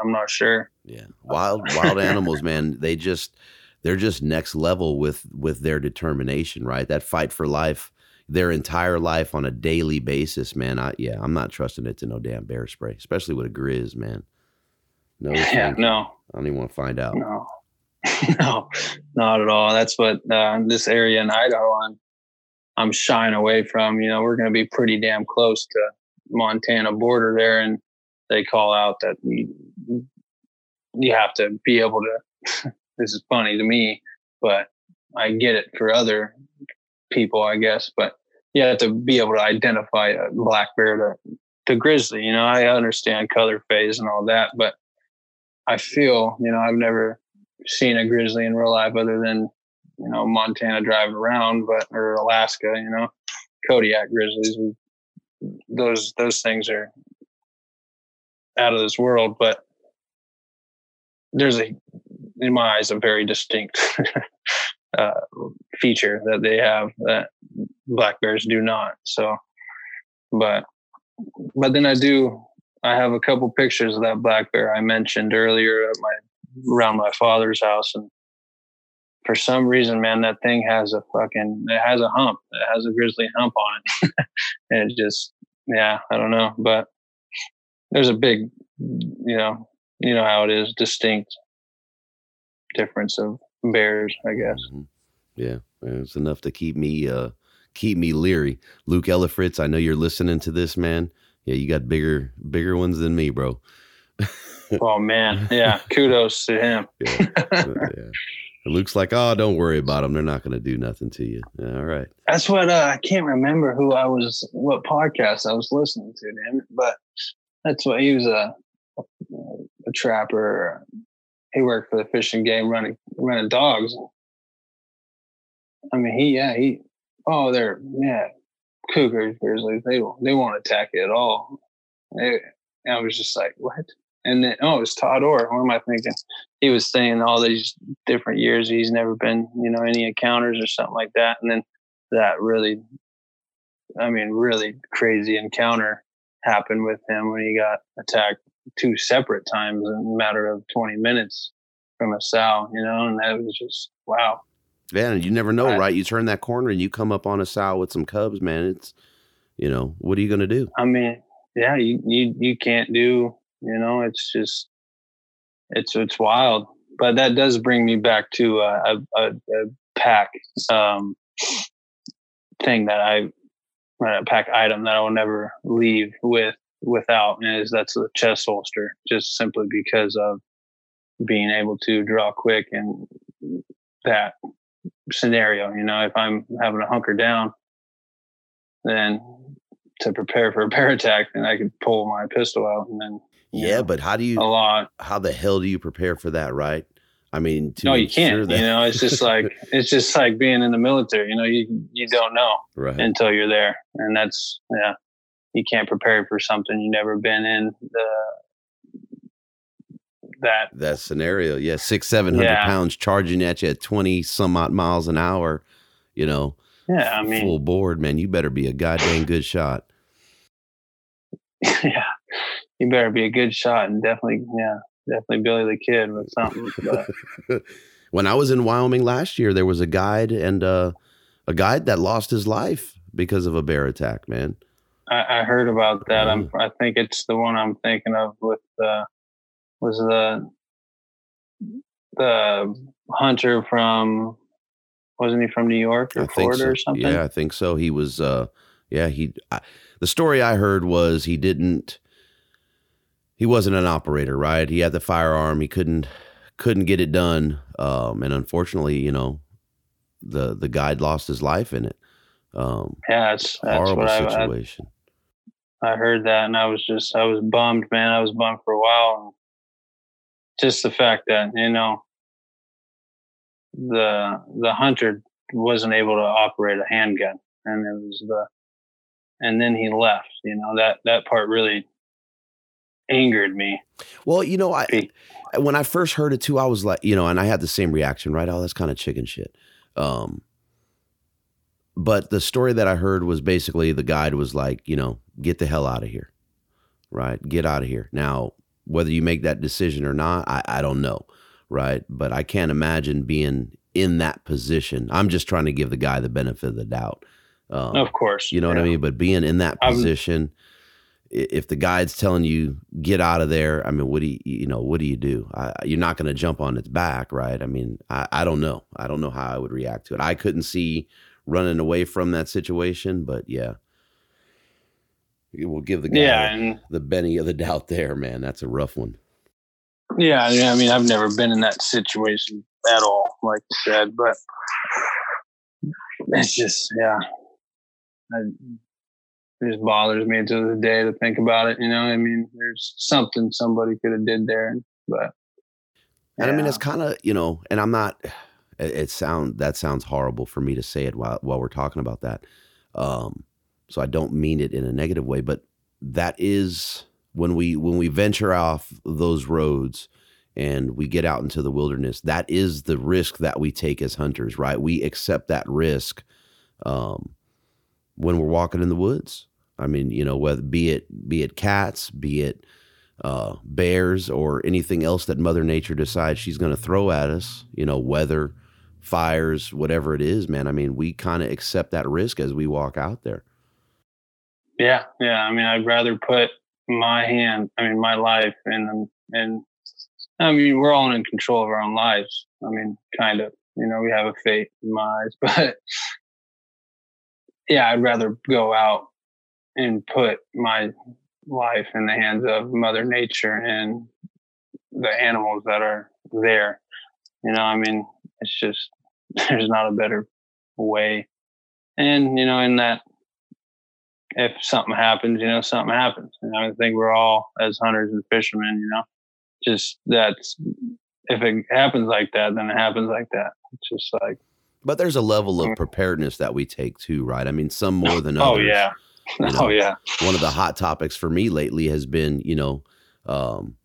I'm not sure. Yeah. Wild, wild animals, man. They just, they're just next level with with their determination, right? That fight for life, their entire life on a daily basis, man. I yeah, I'm not trusting it to no damn bear spray, especially with a grizz, man. No, *laughs* yeah, no. I don't even want to find out. No, *laughs* no, not at all. That's what uh, this area in Idaho I'm I'm shying away from. You know, we're going to be pretty damn close to Montana border there, and they call out that you, you have to be able to *laughs* this is funny to me, but I get it for other people, I guess. But you have to be able to identify a black bear to, to grizzly. You know, I understand color phase and all that, but I feel, you know, I've never seen a grizzly in real life other than, you know, Montana driving around, but or Alaska, you know, Kodiak grizzlies. Those those things are out of this world, but there's a in my eyes, a very distinct *laughs* uh, feature that they have that black bears do not. So, but but then I do. I have a couple pictures of that black bear I mentioned earlier at my around my father's house, and for some reason, man, that thing has a fucking it has a hump. It has a grizzly hump on it, *laughs* and it just yeah, I don't know, but there's a big, you know, you know how it is, distinct difference of bears, I guess. Mm-hmm. Yeah, it's enough to keep me uh keep me leery. Luke Ellifritz, I know you're listening to this, man. Yeah, you got bigger bigger ones than me, bro. *laughs* oh man, yeah. Kudos to him. *laughs* yeah. yeah. Luke's like, oh, don't worry about them. They're not going to do nothing to you. Yeah, all right. That's what uh, I can't remember who I was, what podcast I was listening to, damn it. But that's what he was a, a, trapper, he worked for the Fish and Game running running dogs. I mean, he yeah he oh they're yeah cougars grizzlies they they won't attack it at all. They, I was just like what? And then oh it was Todd Orr. What am I thinking? He was saying all these different years he's never been you know any encounters or something like that. And then that really, I mean, really crazy encounter happened with him when he got attacked two separate times in a matter of 20 minutes from a sow, you know, and that was just wow. Yeah, you never know, I, right? You turn that corner and you come up on a sow with some cubs, man. It's you know, what are you gonna do? I mean, yeah, you you you can't do, you know, it's just it's it's wild. But that does bring me back to a, a, a pack um, thing that I a pack item that I will never leave with without is that's the chest holster, just simply because of being able to draw quick and that scenario. You know, if I'm having to hunker down, then to prepare for a bear attack, then I could pull my pistol out and then Yeah, know, but how do you a lot. how the hell do you prepare for that, right? I mean, to No, you can't. that- You know, it's just like *laughs* it's just like being in the military. You know, you you don't know right. until you're there, and that's yeah. You can't prepare for something you've never been in the that that scenario. Yeah, six, seven hundred Yeah. pounds charging at you at twenty some odd miles an hour. You know, yeah. I mean, full board, man. You better be a goddamn good shot. *laughs* yeah, you better be a good shot and definitely yeah, definitely Billy the Kid with something. *laughs* When I was in Wyoming last year, there was a guide and uh, a guide that lost his life because of a bear attack. Man, I, I heard about that. I'm I think it's the one I'm thinking of with uh, was the the hunter from wasn't he from New York or Florida so. or something? Yeah, I think so. He was. Uh, yeah, he. I, the story I heard was he didn't. He wasn't an operator, right? He had the firearm. He couldn't couldn't get it done, um, and unfortunately, you know, the the guide lost his life in it. Um, Yeah, that's that's horrible what I, I situation. I heard that and I was just I was bummed, man. I was bummed for a while. Just the fact that, you know, the the hunter wasn't able to operate a handgun and it was the and then he left, you know, that that part really angered me. Well, you know, I when I first heard it too, I was like, you know, and I had the same reaction, right? Oh, that's kind of chicken shit. Um, but the story that I heard was basically the guide was like, you know, get the hell out of here, right? Get out of here. Now, whether you make that decision or not, I, I don't know, right? But I can't imagine being in that position. I'm just trying to give the guy the benefit of the doubt. Um, Of course. you know what I mean? But being in that position, if the guide's telling you get out of there, I mean, what do you, you know, what do you do? I, you're not going to jump on its back, right? I mean, I, I don't know. I don't know how I would react to it. I couldn't see running away from that situation, but yeah, we'll give the guy Yeah, and the Benny of the doubt there, man. That's a rough one. Yeah, yeah. I mean, I've never been in that situation at all, like you said, but it's just, yeah, I, it just bothers me to the day to think about it. You know, I mean, there's something somebody could have did there, but And I mean, it's kind of you know, and I'm not. *sighs* It, it sound that sounds horrible for me to say it while while we're talking about that. Um, so I don't mean it in a negative way, but that is when we when we venture off those roads and we get out into the wilderness. That is the risk that we take as hunters, right? We accept that risk um, when we're walking in the woods. I mean, you know, whether be it be it cats, be it uh, bears, or anything else that Mother Nature decides she's going to throw at us, you know, weather, fires, whatever it is, man. I mean, we kind of accept that risk as we walk out there. yeah, yeah. I mean, I'd rather put my hand, I mean, my life, and and I mean, we're all in control of our own lives. I mean, kind of. You know, we have a fate in my eyes, *laughs* but yeah, I'd rather go out and put my life in the hands of Mother Nature and the animals that are there. You know, I mean, it's just *laughs* there's not a better way. And you know, in that, if something happens, you know, something happens. And I think we're all as hunters and fishermen, you know, just that's if it happens like that, then it happens like that. It's just like, But there's a level of mm. preparedness that we take too, right? I mean, some more *laughs* than others. oh others. yeah, you *laughs* know. oh yeah, One of the hot topics for me lately has been, you know, um,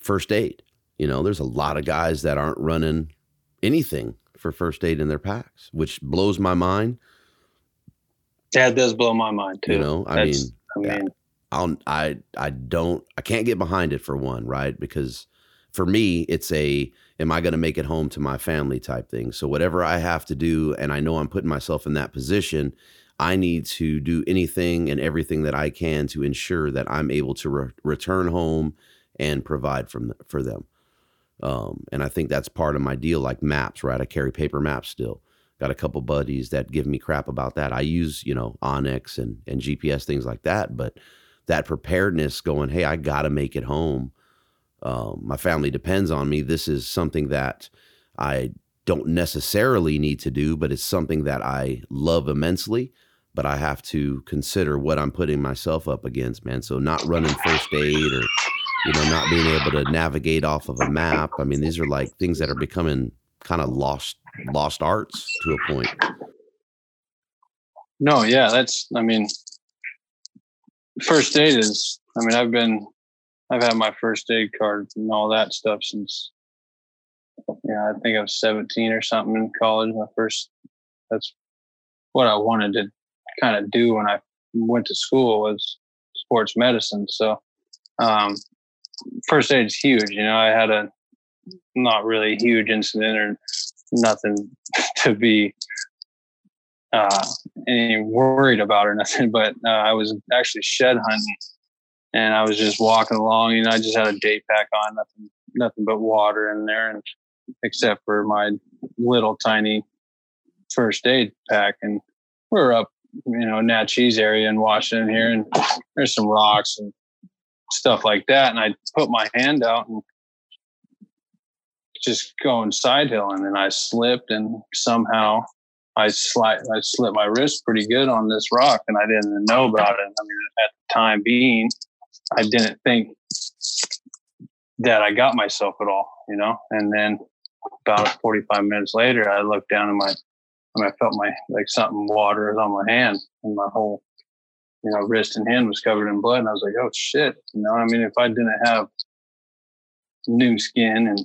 first aid. You know, there's a lot of guys that aren't running anything for first aid in their packs, which blows my mind. that does blow my mind too. You know, I That's- mean, I yeah. mean, I'll, I I don't I can't get behind it for one, right? Because for me, it's a am I going to make it home to my family type thing. So whatever I have to do, and I know I'm putting myself in that position, I need to do anything and everything that I can to ensure that I'm able to re- return home and provide from for them. Um, and I think that's part of my deal, like maps, right? I carry paper maps still. Got a couple buddies that give me crap about that. I use, you know, onX and and GPS things like that, but that preparedness, going, hey, I got to make it home. Um, my family depends on me. This is something that I don't necessarily need to do, but it's something that I love immensely. But I have to consider what I'm putting myself up against, man. So not running first aid or you know not being able to navigate off of a map. I mean, these are like things that are becoming kind of lost lost arts to a point. No, yeah, that's I mean first aid is I mean I've been I've had my first aid card and all that stuff since yeah, I think I was 17 or something in college. My first that's what I wanted to kind of do when I went to school was sports medicine. So um first aid is huge. You know, I had a not really huge incident or nothing *laughs* to be uh, any worried about or nothing. *laughs* But uh, I was actually shed hunting, and I was just walking along. You know, I just had a day pack on, nothing, nothing but water in there, and except for my little tiny first aid pack. And we are up, you know, Naches area in Washington here, and there's some rocks and stuff like that. And I put my hand out and just going side hill, and then I slipped, and somehow I slide, I slipped my wrist pretty good on this rock, and I didn't know about it. I mean, at the time being, I didn't think that I got myself at all, you know. And then about 45 minutes later, I looked down and my, and I felt my like something water was on my hand, and my whole, you know, wrist and hand was covered in blood. And I was like, oh shit, you know. I mean, if I didn't have new skin and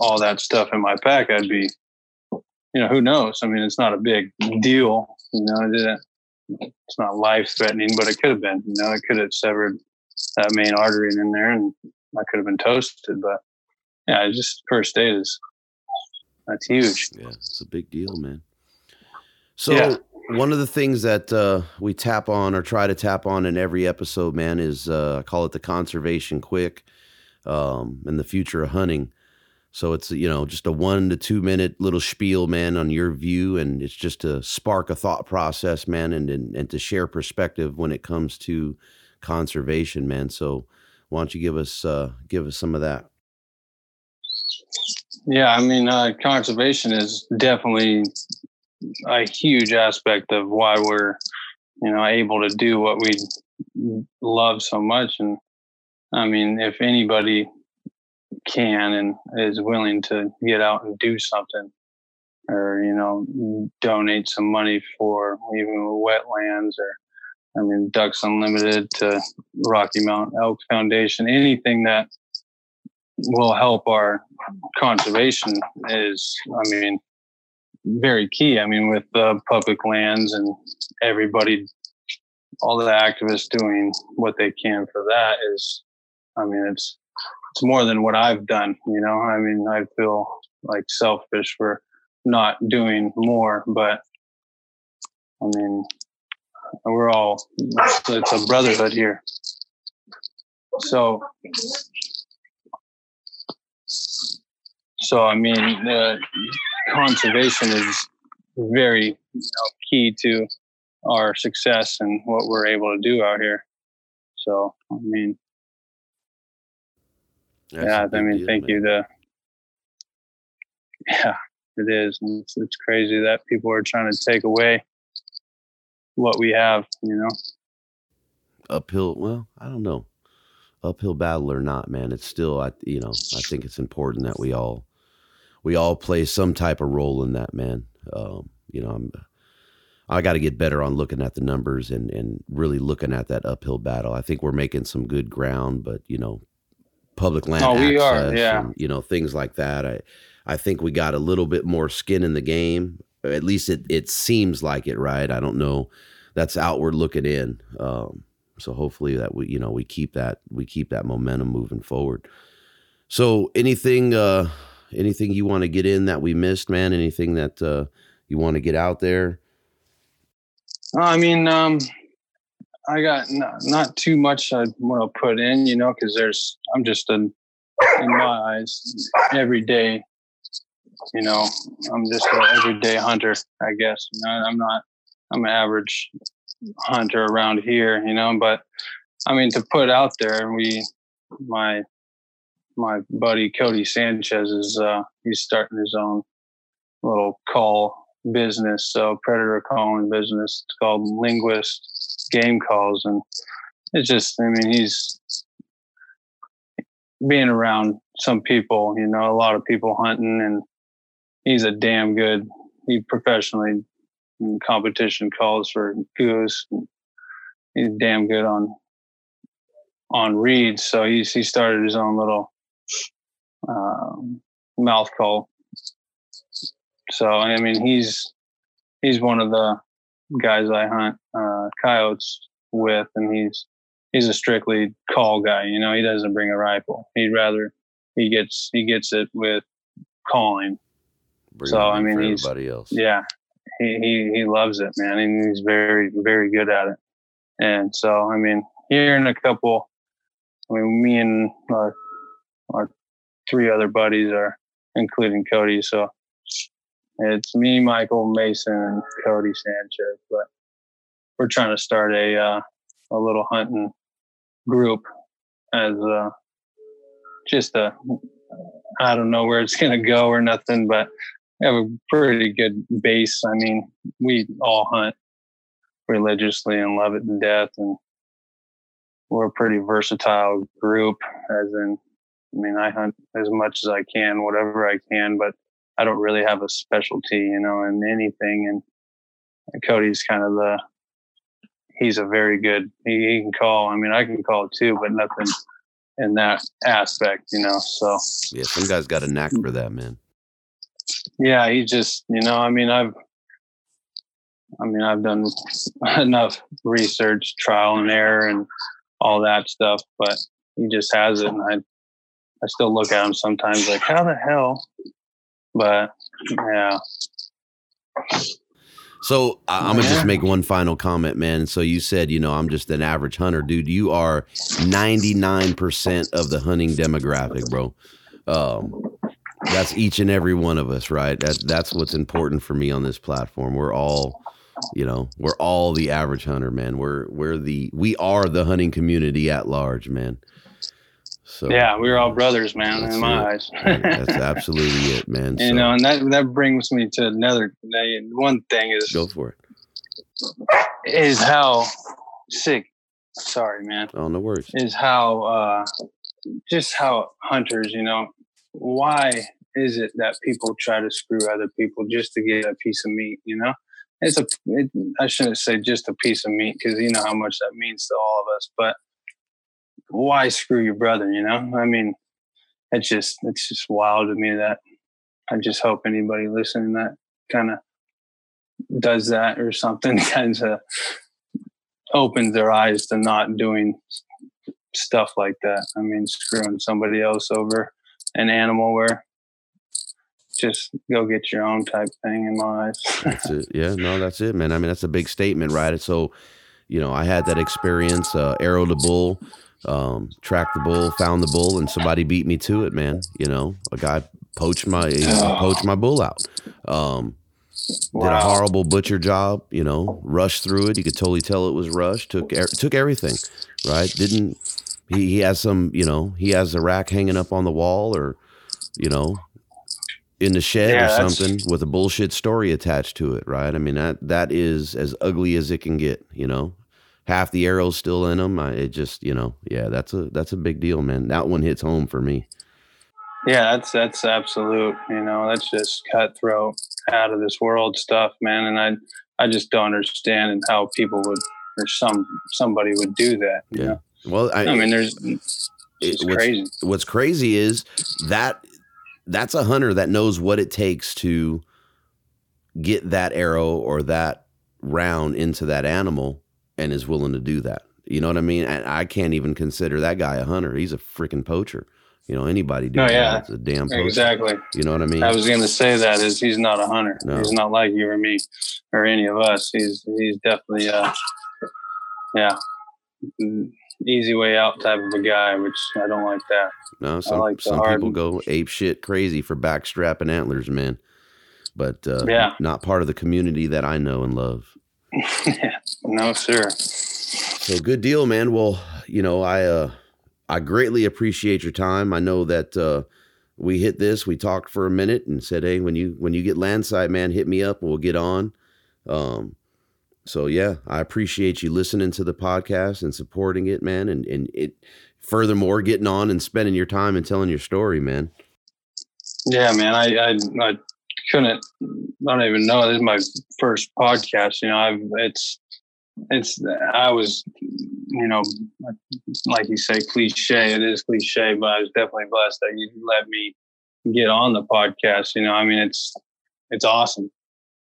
all that stuff in my pack, I'd be you know, who knows? I mean, it's not a big deal. You know, it's not life threatening, but it could have been. You know, it could have severed that main artery in there, and I could have been toasted. But yeah, just first aid is that's huge. Yeah, it's a big deal, man. So yeah. one of the things that uh, we tap on or try to tap on in every episode, man, is uh, I call it the conservation quick um, and the future of hunting. So it's you know just a one to two minute little spiel, man, on your view, and it's just to spark a thought process, man, and and, and to share perspective when it comes to conservation, man. So why don't you give us uh, give us some of that? Yeah, I mean, uh, conservation is definitely a huge aspect of why we're you know able to do what we love so much, and I mean, if anybody can and is willing to get out and do something or you know donate some money for even wetlands or i mean ducks unlimited to rocky mountain elk foundation anything that will help our conservation is i mean very key i mean with the public lands and everybody all the activists doing what they can for that is i mean it's it's more than what I've done. You know, I mean, I feel like selfish for not doing more, but I mean, we're all it's a brotherhood here. So, so I mean, the conservation is very you know, key to our success and what we're able to do out here. So, I mean, that's yeah, I mean, deal, thank man. you. To, *laughs* yeah, it is. It's, it's crazy that people are trying to take away what we have. You know, uphill. Well, I don't know, uphill battle or not, man. It's still, I you know, I think it's important that we all we all play some type of role in that, man. Um, you know, I'm. I got to get better on looking at the numbers and, and really looking at that uphill battle. I think we're making some good ground, but you know, public land oh, we are, yeah. And, you know, things like that. I I think we got a little bit more skin in the game. At least it it seems like it, right? I don't know. That's outward looking in. Um, so hopefully that we you know we keep that we keep that momentum moving forward. So anything uh anything you want to get in that we missed, man? Anything that uh you want to get out there? I mean, um, I got not, not too much I want to put in, you know, because there's I'm just a in my eyes every day. You know, I'm just an everyday hunter, I guess. You know, I'm not. I'm an average hunter around here, you know. But I mean, to put out there, we my my buddy Cody Sanchez is uh, he's starting his own little call business, so predator calling business. It's called Linguist Game Calls, and it's just, I mean, he's being around some people, you know, a lot of people hunting, and he's a damn good. He professionally competition calls for goose. He's damn good on on reeds, so he's he started his own little um, mouth call. So I mean, he's he's one of the guys I hunt uh, coyotes with, and he's he's a strictly call guy. You know, he doesn't bring a rifle. He'd rather he gets he gets it with calling. Bring So, I mean, he's- everybody else. Yeah, he, he he loves it, man, and he's very very good at it. And so, I mean, here in a couple, I mean, me and our our three other buddies are, including Cody. So it's me, Michael Mason, and Cody Sanchez. But we're trying to start a uh, a little hunting group as uh, just a I don't know where it's *laughs* gonna go or nothing, but we have a pretty good base. I mean, we all hunt religiously and love it to death, and we're a pretty versatile group. As in, I mean, I hunt as much as I can, whatever I can, but I don't really have a specialty, you know, in anything. And uh, Cody's kind of the he's a very good. He, he can call. I mean, I can call too, but nothing in that aspect, you know. So Yeah, some guys got a knack for that, man. yeah he just you know i mean i've i mean i've done *laughs* enough research trial and error and all that stuff but he just has it and i i still look at him sometimes like how the hell but yeah So I, I'm gonna Yeah. just make one final comment, man. So you said, you know, I'm just an average hunter, dude. You are 99% of the hunting demographic, bro. Um, that's each and every one of us, right? That that's what's important for me on this platform. We're all, you know, we're all the average hunter, man. We're we're the we are the hunting community at large, man. So yeah we're all brothers man in my it. eyes that's absolutely it, man. *laughs* you So know and that that brings me to another one thing is go for it. is how sick sorry man Oh, no worries. is how uh, just how hunters, you know, why is it that people try to screw other people just to get a piece of meat? You know, it's a it, I shouldn't say just a piece of meat because you know how much that means to all of us, but why screw your brother? You know, I mean, it's just it's just wild to me that I just hope anybody listening that kind of does that or something *laughs* kind of opens their eyes to not doing stuff like that. I mean, screwing somebody else over an animal where just go get your own type thing in my eyes. *laughs* That's it. Yeah, no, that's it, man. I mean, that's a big statement, right? So, you know, I had that experience, uh, arrow the bull, um, tracked the bull, found the bull, and somebody beat me to it, man. You know, a guy poached my Oh. poached my bull out. Um, did a horrible butcher job. You know, rushed through it. You could totally tell it was rushed. Took er- took everything, right? Didn't he? He has some. You know, he has a rack hanging up on the wall, or you know, in the shed Yeah, or something with a bullshit story attached to it, right? I mean that that is as ugly as it can get. You know, half the arrows still in them. I, it just you know, yeah, that's a that's a big deal, man. That one hits home for me. Yeah, that's that's absolute. You know, that's just cutthroat, out of this world stuff, man. And I I just don't understand and how people would or some somebody would do that. You Yeah. know? Well, I, I mean, there's it's it- what's- crazy. what's crazy is that that's a hunter that knows what it takes to get that arrow or that round into that animal and is willing to do that. You know what I mean? And I can't even consider that guy a hunter. He's a freaking poacher. You know, anybody doing Oh, yeah. that is a damn poacher. Exactly. You know what I mean? I was going to say that is he's not a hunter. No. He's not like you or me or any of us. He's he's definitely uh yeah easy way out type of a guy, which I don't like that. no, some like some hard- people go ape shit crazy for backstrap and antlers, man. But uh, Yeah. not part of the community that I know and love. *laughs* no sir. So good deal, man. Well, you know, I uh I greatly appreciate your time. I know that uh we hit this. We talked for a minute and said, "Hey, when you when you get landside, man, hit me up. We'll get on." Um, so yeah, I appreciate you listening to the podcast and supporting it, man, and and it furthermore getting on and spending your time and telling your story, man. Yeah, man, I I, I couldn't. I don't even know. This is my first podcast. You know, I've it's it's I was you know like you say cliche. It is cliche, but I was definitely blessed that you let me get on the podcast. You know, I mean, it's it's awesome.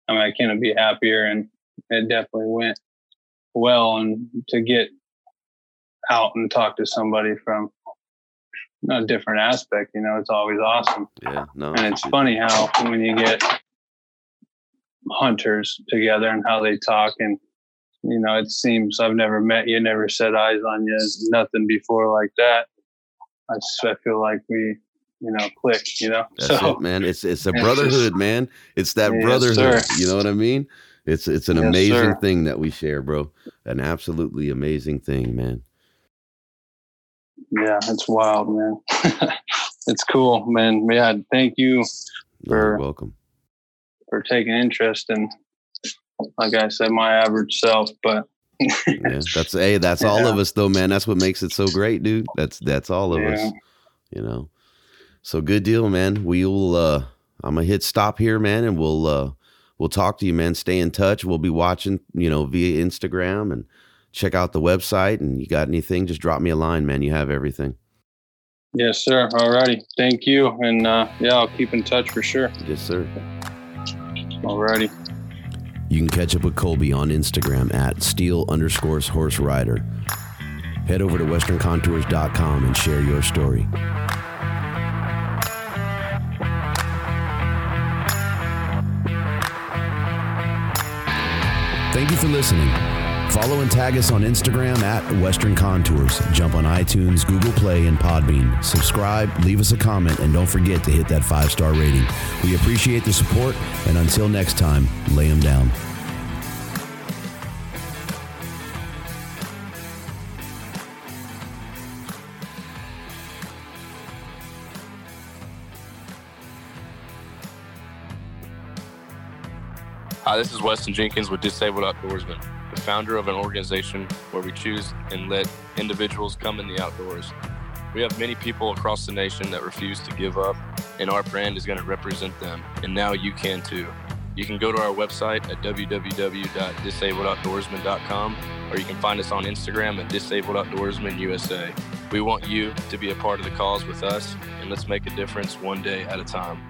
I mean, I can't be happier, and it definitely went well. And to get out and talk to somebody from a different aspect, you know, it's always awesome. Yeah, no. And it's funny how when you get hunters together and how they talk and you know, it seems I've never met you, never set eyes on you, nothing before like that. I just I feel like we, you know, click, you know. *laughs* That's so, it, man. It's it's a *laughs* brotherhood, man. It's that yes, brotherhood. Sir. You know what I mean? It's it's an yes, amazing sir. thing that we share, bro. An absolutely amazing thing, man. Yeah, it's wild, man. *laughs* it's cool, man. Yeah, thank you for You're welcome for taking interest in, like I said, my average self. But yeah, that's hey, that's yeah. *laughs* all of us, though, man. That's what makes it so great, dude. That's that's all of yeah. us. You know. So good deal, man. We'll uh I'm gonna hit stop here, man, and we'll uh we'll talk to you, man. Stay in touch. We'll be watching, you know, via Instagram and check out the website. And you got anything, just drop me a line, man. You have everything. Yes, sir. All righty. Thank you. And uh, yeah, I'll keep in touch for sure. Yes, sir. All righty. You can catch up with Colby on Instagram at steel underscores horse rider. Head over to westerncontours.com and share your story. Thank you for listening. Follow and tag us on Instagram at Western Contours. Jump on iTunes, Google Play, and Podbean. Subscribe, leave us a comment, and don't forget to hit that five star rating. We appreciate the support, and until next time, lay them down. Hi, this is Weston Jenkins with Disabled Outdoorsmen, the founder of an organization where we choose and let individuals come in the outdoors. We have many people across the nation that refuse to give up, and our brand is going to represent them. And now you can too. You can go to our website at www.disabledoutdoorsman.com or you can find us on Instagram at Disabled Outdoorsman USA. We want you to be a part of the cause with us, and let's make a difference one day at a time.